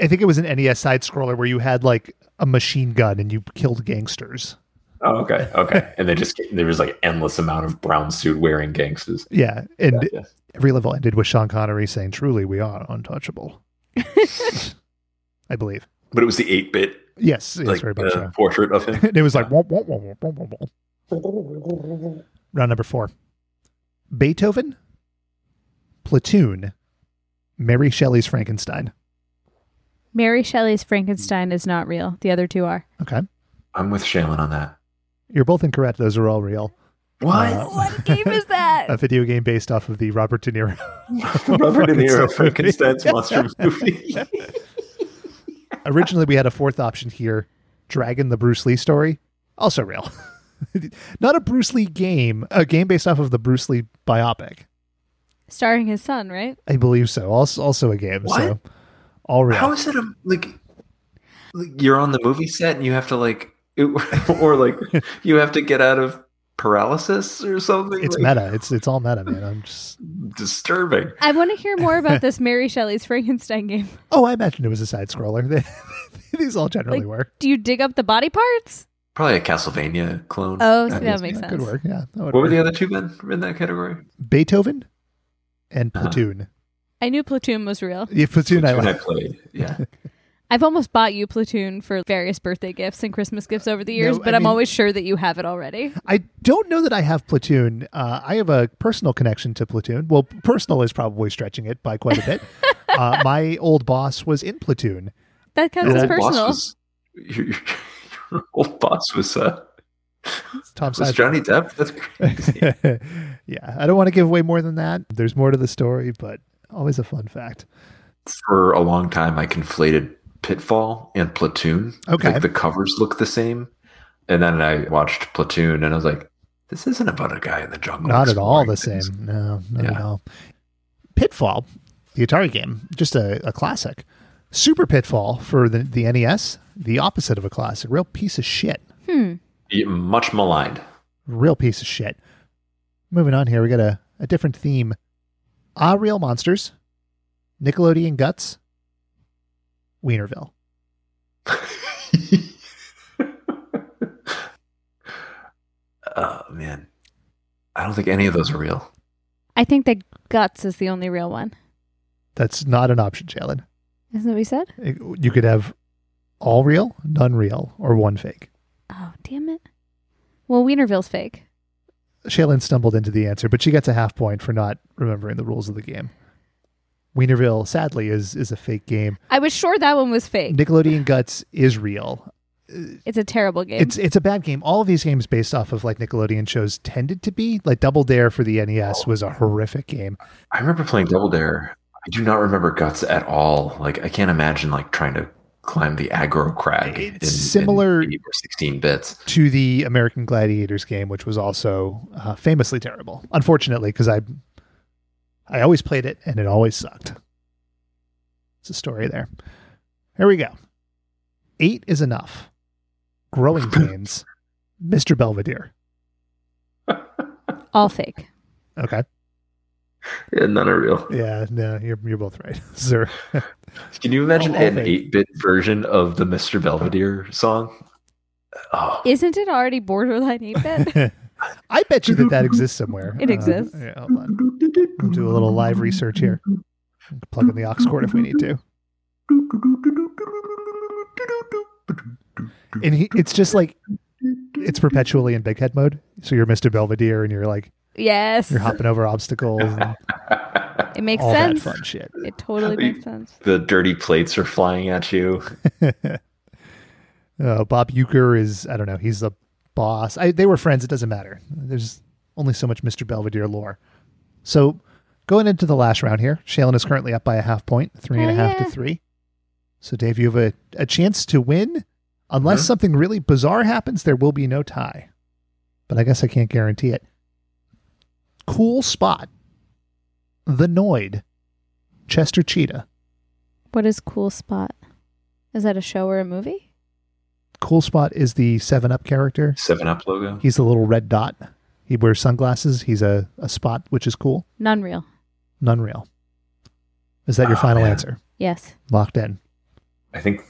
I think it was an NES side scroller where you had like a machine gun and you killed gangsters. Oh, okay, okay. And they just there was like endless amount of brown suit wearing gangsters. Yeah, and Gotcha. every level ended with Sean Connery saying, "Truly, we are untouchable." I believe. But it was the eight bit Yes, yes, like very much the so. portrait of him. And it was like womp, womp, womp, womp, womp, womp. round number four. Beethoven, Platoon, Mary Shelley's Frankenstein. Mary Shelley's Frankenstein is not real. The other two are. Okay, I'm with Shaylin on that. You're both incorrect. Those are all real. What? Uh, What game is that? a video game based off of the Robert De Niro. Robert De Niro Frankenstein Frankenstein's monster movie. Originally, we had a fourth option here Dragon, the Bruce Lee story. Also real. Not a Bruce Lee game, a game based off of the Bruce Lee biopic. Starring his son, right? I believe so. Also, also a game. So, What? all real. How is it a, like, like you're on the movie set and you have to like, it, or like you have to get out of paralysis or something? it's like, meta. It's it's all meta, man. I'm just. disturbing. I want to hear more about this Mary Shelley's Frankenstein game. Oh, I imagined it was a side scroller. These all generally Like- were. Do you dig up the body parts? Probably a Castlevania clone. Oh, so I that makes Yeah, sense. Could work. Yeah. that would What were work. the other two men in that category? Beethoven and Uh-huh. Platoon. I knew Platoon was real. Yeah, Platoon. I Platoon I like. played. Yeah. I've almost bought you Platoon for various birthday gifts and Christmas gifts over the years, No, but I I'm always sure that you have it already. I don't know that I have Platoon. Uh, I have a personal connection to Platoon. Well, personal is probably stretching it by quite a bit. uh, my old boss was in Platoon. That counts And as personal. was, your, your old boss was uh, Tom was Sizemore. Johnny Depp. That's crazy. yeah, I don't want to give away more than that. There's more to the story, but always a fun fact. For a long time, I conflated Pitfall and Platoon. Okay. like the covers look the same, and then I watched Platoon, and I was like, "This isn't about a guy in the jungle." Not at all the exploring same. No, not at all. Pitfall, the Atari game, just a, a classic. Super Pitfall for the, the NES, the opposite of a classic. Real piece of shit. Hmm. Yeah, Much maligned. Real piece of shit. Moving on here, we got a, a different theme. Ah, Real Monsters, Nickelodeon Guts, Wienerville. oh man, I don't think any of those are real. I think that Guts is the only real one. That's not an option, Jalen. Isn't that what we said? Eh, you could have all real, none real, or one fake. Oh, damn it. Well, Wienerville's fake. Shaylin stumbled into the answer, but she gets a half point for not remembering the rules of the game. Wienerville, sadly, is is a fake game. I was sure that one was fake. Nickelodeon Guts is real. It's a terrible game. It's it's a bad game. All of these games based off of like Nickelodeon shows tended to be. Like Double Dare for the NES was a horrific game. I remember playing Double Dare. I do not remember Guts at all. Like I can't imagine like trying to climb the aggro crag. It's similar- in or sixteen bits. to the American Gladiators game, which was also uh, famously terrible. Unfortunately, because I I always played it and it always sucked. It's a story there. Here we go. Eight is enough. Growing pains. Mr. Belvedere. All fake. Okay. Yeah, none are real. Yeah, no, you're you're both right, sir. Can you imagine All an eight-bit version of the Mr. Belvedere song? Oh, Isn't it already borderline 8 bit? I bet you that that exists somewhere. It uh, exists. yeah, hold on. I'll do a little live research here. Plug in the aux cord if we need to. And he, it's just like it's perpetually in big head mode. So you're Mr. Belvedere and you're like yes. you're hopping over obstacles and It makes all sense. that fun shit. It totally makes sense. the dirty plates are flying at you. uh, Bob Uecker is I don't know. He's the boss. I, they were friends. It doesn't matter. There's only so much Mr. Belvedere lore. So going into the last round here, Shaylin is currently up by a half point, three and a half yeah. to three. So Dave, you have a, a chance to win. Unless Mhm. something really bizarre happens, there will be no tie. But I guess I can't guarantee it. Cool spot. The Noid. Chester Cheetah. What is Cool Spot? Is that a show or a movie? Cool Spot is the 7 Up character. Seven Up logo. He's the little red dot. He wears sunglasses. He's a, a spot, which is cool. None real. None real. Is that your Oh, final man. answer? Yes. Locked in. I think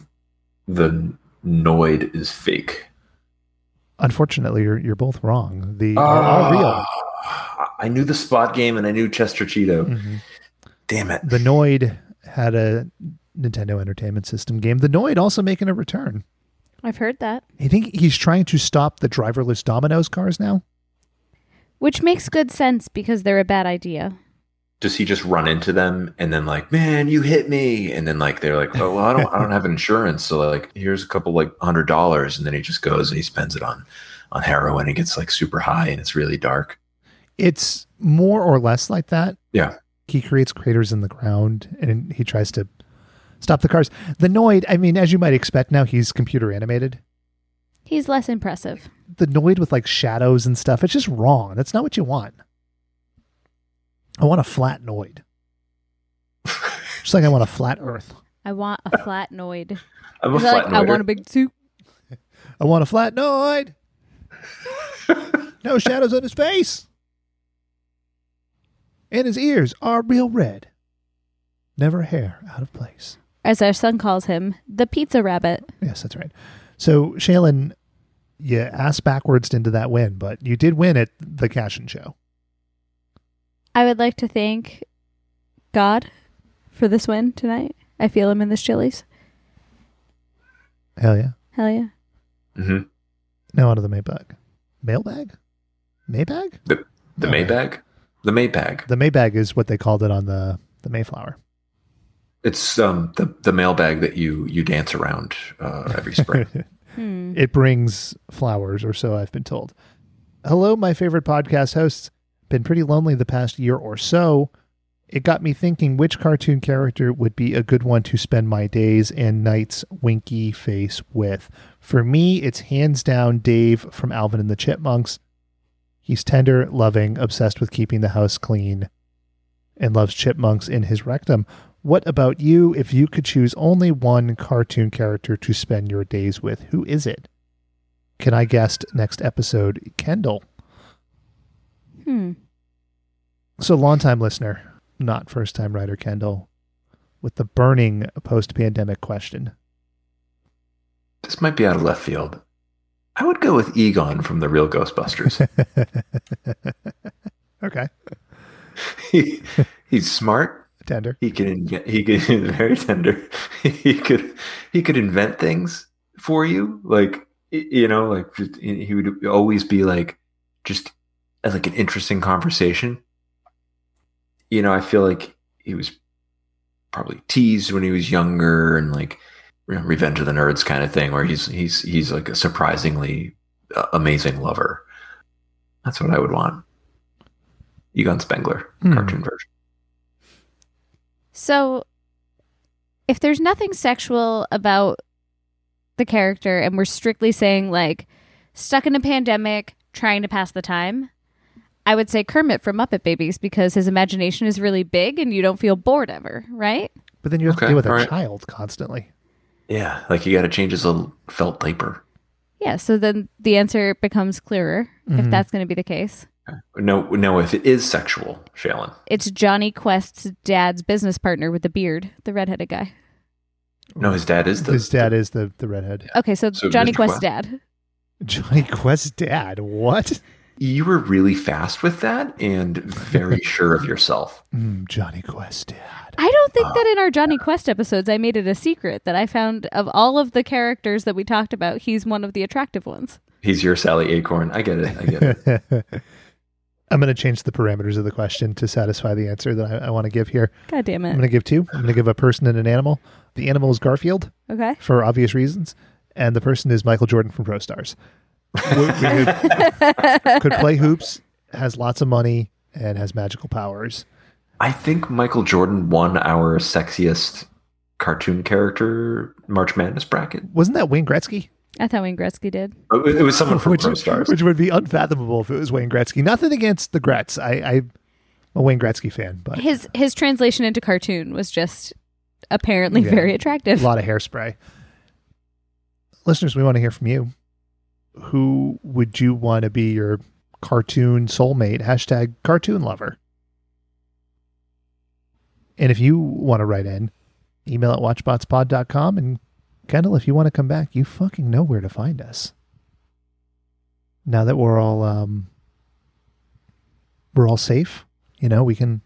the Noid is fake. Unfortunately, you're you're both wrong. The are, are real. Ah, I knew the spot game and I knew Chester Cheeto. Mhm. Damn it. The Noid had a Nintendo Entertainment System game. The Noid also making a return. I've heard that. I think he's trying to stop the driverless Domino's cars now. Which makes good sense because they're a bad idea. Does he just run into them and then like, man, you hit me? And then like they're like, oh well, I don't I don't have insurance, so like here's a couple like hundred dollars, and then he just goes and he spends it on on heroin. He gets like super high and it's really dark. It's more or less like that. Yeah. He creates craters in the ground and he tries to stop the cars. The Noid, I mean, as you might expect now, he's computer animated. He's less impressive. The Noid with like shadows and stuff. It's just wrong. That's not what you want. I want a flat Noid. Just like I want a flat Earth. I want a flat Noid. I'm a flat like, I want a big soup. I want a flat Noid. no shadows on his face. And his ears are real red. Never a hair out of place. As our son calls him, the pizza rabbit. Yes, that's right. So, Shaylin, you ass backwards into that win, but you did win at the cash and show. I would like to thank God for this win tonight. I feel him in this Chili's. Hell yeah. Hell yeah. hmm Now out of the Maybag. Mailbag? Maybag? The the Okay. Maybag, the Maybag. The Maybag is what they called it on the the Mayflower. It's um the the mailbag that you you dance around uh, every spring. Hmm. it brings flowers, or so I've been told. Hello, my favorite podcast hosts. Been pretty lonely the past year or so. It got me thinking which cartoon character would be a good one to spend my days and nights winky face with. For me, it's hands down Dave from Alvin and the Chipmunks. He's tender, loving, obsessed with keeping the house clean, and loves chipmunks in his rectum. What about you? If you could choose only one cartoon character to spend your days with, who is it? Can I guest next episode? Kendall. Hmm. So, longtime listener, not first time writer Kendall, with the burning post pandemic question. this might be out of left field. I would go with Egon from the Real Ghostbusters. okay. he, he's smart. Tender. He can invent. He could very tender. He could he could invent things for you. Like you know, like just, he would always be like just like an interesting conversation. You know, I feel like he was probably teased when he was younger and like you know, Revenge of the Nerds kind of thing, where he's he's he's like a surprisingly uh, amazing lover. That's what I would want. Egon Spengler Hmm. cartoon version. So, if there's nothing sexual about the character, and we're strictly saying like stuck in a pandemic, trying to pass the time, I would say Kermit from Muppet Babies because his imagination is really big and you don't feel bored ever, right? But then you have to deal with a all right. child constantly. Yeah, like you got to change his little felt diaper. Yeah, so then the answer becomes clearer if Mhm. that's going to be the case. No, no, if it is sexual, Shailen. It's Jonny Quest's dad's business partner with the beard, the redheaded guy. No, his dad is the His dad is the the redhead. Okay, so, So Johnny Mr. Quest's Quest- dad. Jonny Quest's dad. What? You were really fast with that and very sure of yourself. Mm, Jonny Quest's dad. I don't think Uh, that in our Jonny Quest episodes I made it a secret that I found of all of the characters that we talked about, he's one of the attractive ones. He's your Sally Acorn. I get it. I get it. I'm going to change the parameters of the question to satisfy the answer that I, I want to give here. God damn it. I'm going to give two. I'm going to give a person and an animal. The animal is Garfield Okay. for obvious reasons, and the person is Michael Jordan from Pro Stars. We- we could, could play hoops, has lots of money, and has magical powers. I think Michael Jordan won our sexiest cartoon character March Madness bracket. Wasn't that Wayne Gretzky? I thought Wayne Gretzky did. Oh, it it was someone from which, Pro Stars. which would be unfathomable if it was Wayne Gretzky. Nothing against the Gretz. I, I'm a Wayne Gretzky fan, but His his translation into cartoon was just apparently Yeah. very attractive. a lot of hairspray. Listeners, we want to hear from you. Who would you want to be your cartoon soulmate? Hashtag cartoon lover. And if you want to write in, email at watchbotspod.com. And Kendall, if you want to come back, you fucking know where to find us. Now that we're all um we're all safe, you know, we can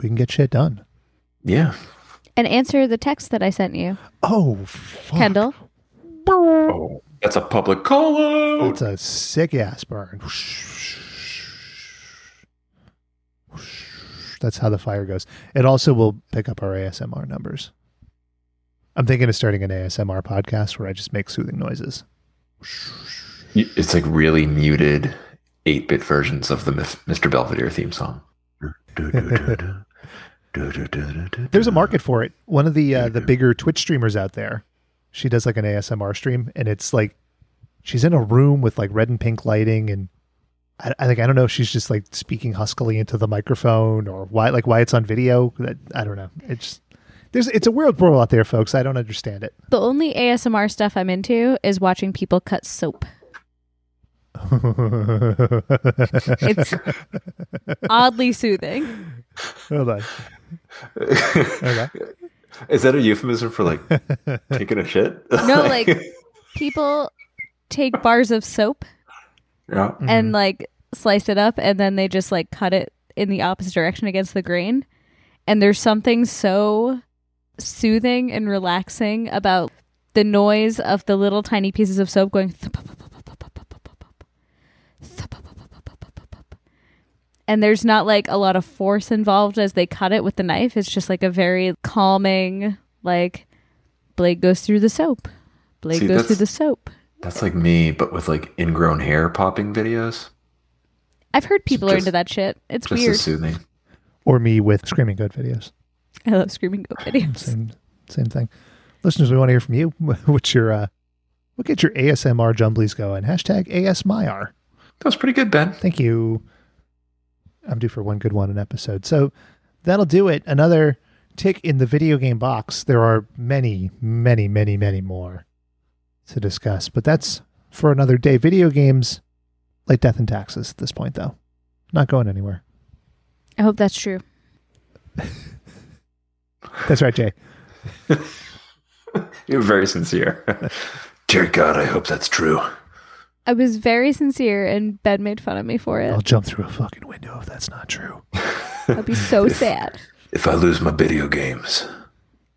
we can get shit done. Yeah. And answer the text that I sent you, Oh, fuck. Kendall. Oh, that's a public call out. It's a sick ass burn. That's how the fire goes. It also will pick up our ASMR numbers. I'm thinking of starting an ASMR podcast where I just make soothing noises. It's like really muted 8 bit versions of the Mr. Belvedere theme song. There's a market for it. One of the uh, the bigger Twitch streamers out there, she does like an ASMR stream, and it's like she's in a room with like red and pink lighting, and I, I like I don't know if she's just like speaking huskily into the microphone or why like why it's on video. That I don't know. It's there's it's a weird world out there, folks. I don't understand it. The only ASMR stuff I'm into is watching people cut soap. It's oddly soothing. Hold on. Okay. Is that a euphemism for like taking a shit? No, like people take bars of soap yeah. Mm-hmm. and like slice it up and then they just like cut it in the opposite direction against the grain. And there's something so soothing and relaxing about the noise of the little tiny pieces of soap going and there's not like a lot of force involved as they cut it with the knife. It's just like a very calming like blade goes through the soap. Blade See, goes through the soap. That's like me, but with like ingrown hair popping videos. I've heard people are into that shit. It's Just weird. as soothing. or me with screaming good videos. I love screaming goat videos. Same same thing. Listeners, we want to hear from you. What's your uh what get your ASMR jumblies going? Hashtag ASMyR. That was pretty good, Ben. Thank you. I'm due for one good one an episode. So that'll do it. Another tick in the video game box. There are many, many, many, many more to discuss, but that's for another day. Video games, like death and taxes at this point, though. Not going anywhere. I hope that's true. That's right, Jay. You're very sincere. Dear God, I hope that's true. I was very sincere and Ben made fun of me for it. I'll jump through a fucking window if that's not true. I'd be so sad. If I lose my video games.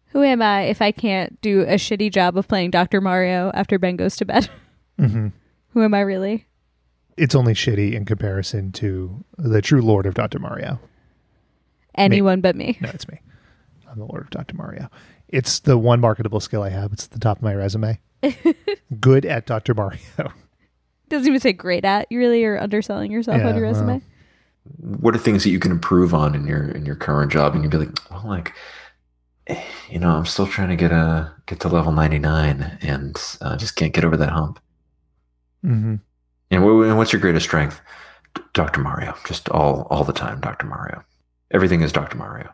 Who am I if I can't do a shitty job of playing Dr. Mario after Ben goes to bed? hmm Who am I really? it's only shitty in comparison to the true Lord of Dr. Mario. Anyone but me. No, it's me. I'm the Lord of Dr. Mario. It's the one marketable skill I have. It's at the top of my resume. Good at Dr. Mario. Doesn't even say great at. You really are underselling yourself Yeah, on your resume. well. what are things that you can improve on in your in your current job and you'd be like well like eh, you know i'm still trying to get a get to level 99 and uh, just can't get over that hump Mm-hmm. and, wh- and what's your greatest strength dr mario just all all the time dr mario everything is dr mario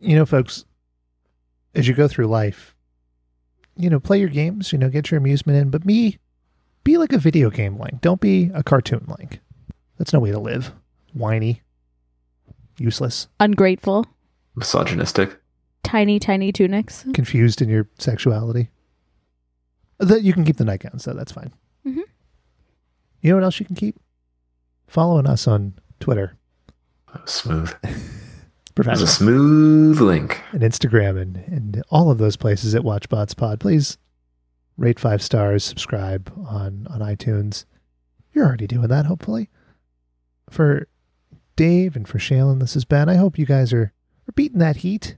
You know, folks, as you go through life, you know, play your games, you know, get your amusement in, but me, be like a video game link. Don't be a cartoon link. That's no way to live. Whiny, useless, Ungrateful. misogynistic Tiny, tiny tunics. confused in your sexuality. That you can keep the nightgown, so that's fine. Mhm. You know what else you can keep? Following us on Twitter, smooth Professor. a smooth link and Instagram and, and all of those places at WatchBots Pod. Please rate five stars, subscribe on, on iTunes. You're already doing that, hopefully. For Dave and for Shailen, this is Ben. I hope you guys are, are beating that heat.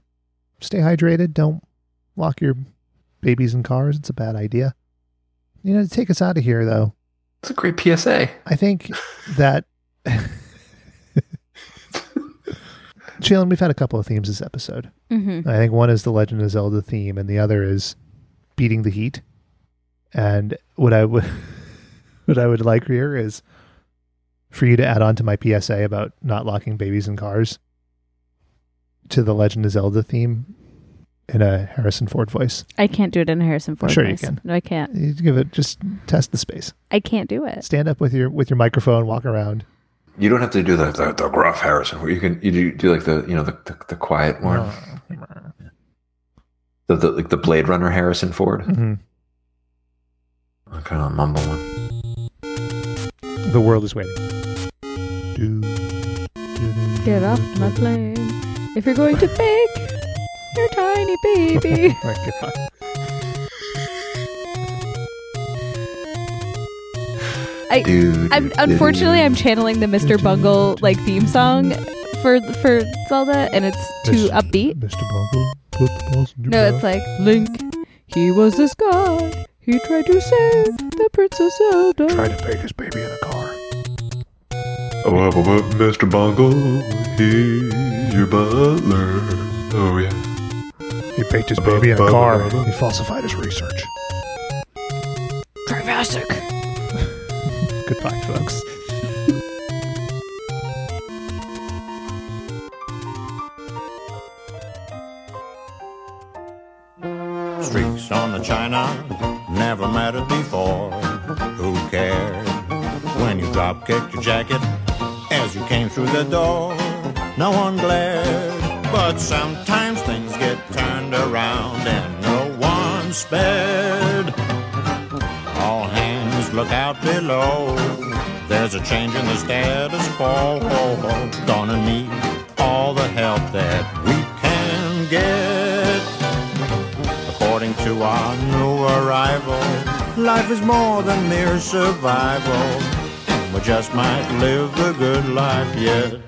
Stay hydrated. Don't lock your babies in cars. It's a bad idea. You know, to take us out of here, though, it's a great psa I think that Shailen, we've had a couple of themes this episode. Mm-hmm. I think one is the Legend of Zelda theme, and the other is beating the heat. And what I would what I would like here is for you to add on to my PSA about not locking babies in cars to the Legend of Zelda theme in a Harrison Ford voice. I can't do it in a Harrison Ford Sure you can. No, I can't. You give it just test the space. I can't do it. Stand up with your with your microphone, walk around. You don't have to do the the, the gruff harrison where you can you do, do like the you know the, the, the quiet one the, the like the blade runner harrison ford Mhm. I kind of mumble one The world is waiting. Do, Get off my plane. If you're going to bake your tiny baby. Right, goodbye. I, Dude, I'm unfortunately I'm channeling the Mr. Bungle like theme song for for Zelda, and it's too Mr. upbeat. Mr. Bungle, put the balls in your No, mouth. it's like Link. He was this guy. He tried to save the Princess Zelda. Tried to bake his baby in a car. Oh, well, well, well, Mr. Bungle, he's your butler. Oh, yeah. He baked his baby in a car. He falsified his research. Trivassic. Goodbye, folks. Streaks on the china, never mattered before. Who cared? When you drop kicked your jacket as you came through the door, no one glared. But sometimes things get turned around and no one spared. Look out below. There's a change in the status quo. Gonna need all the help that we can get. According to our new arrival, life is more than mere survival. We just might live the good life yet.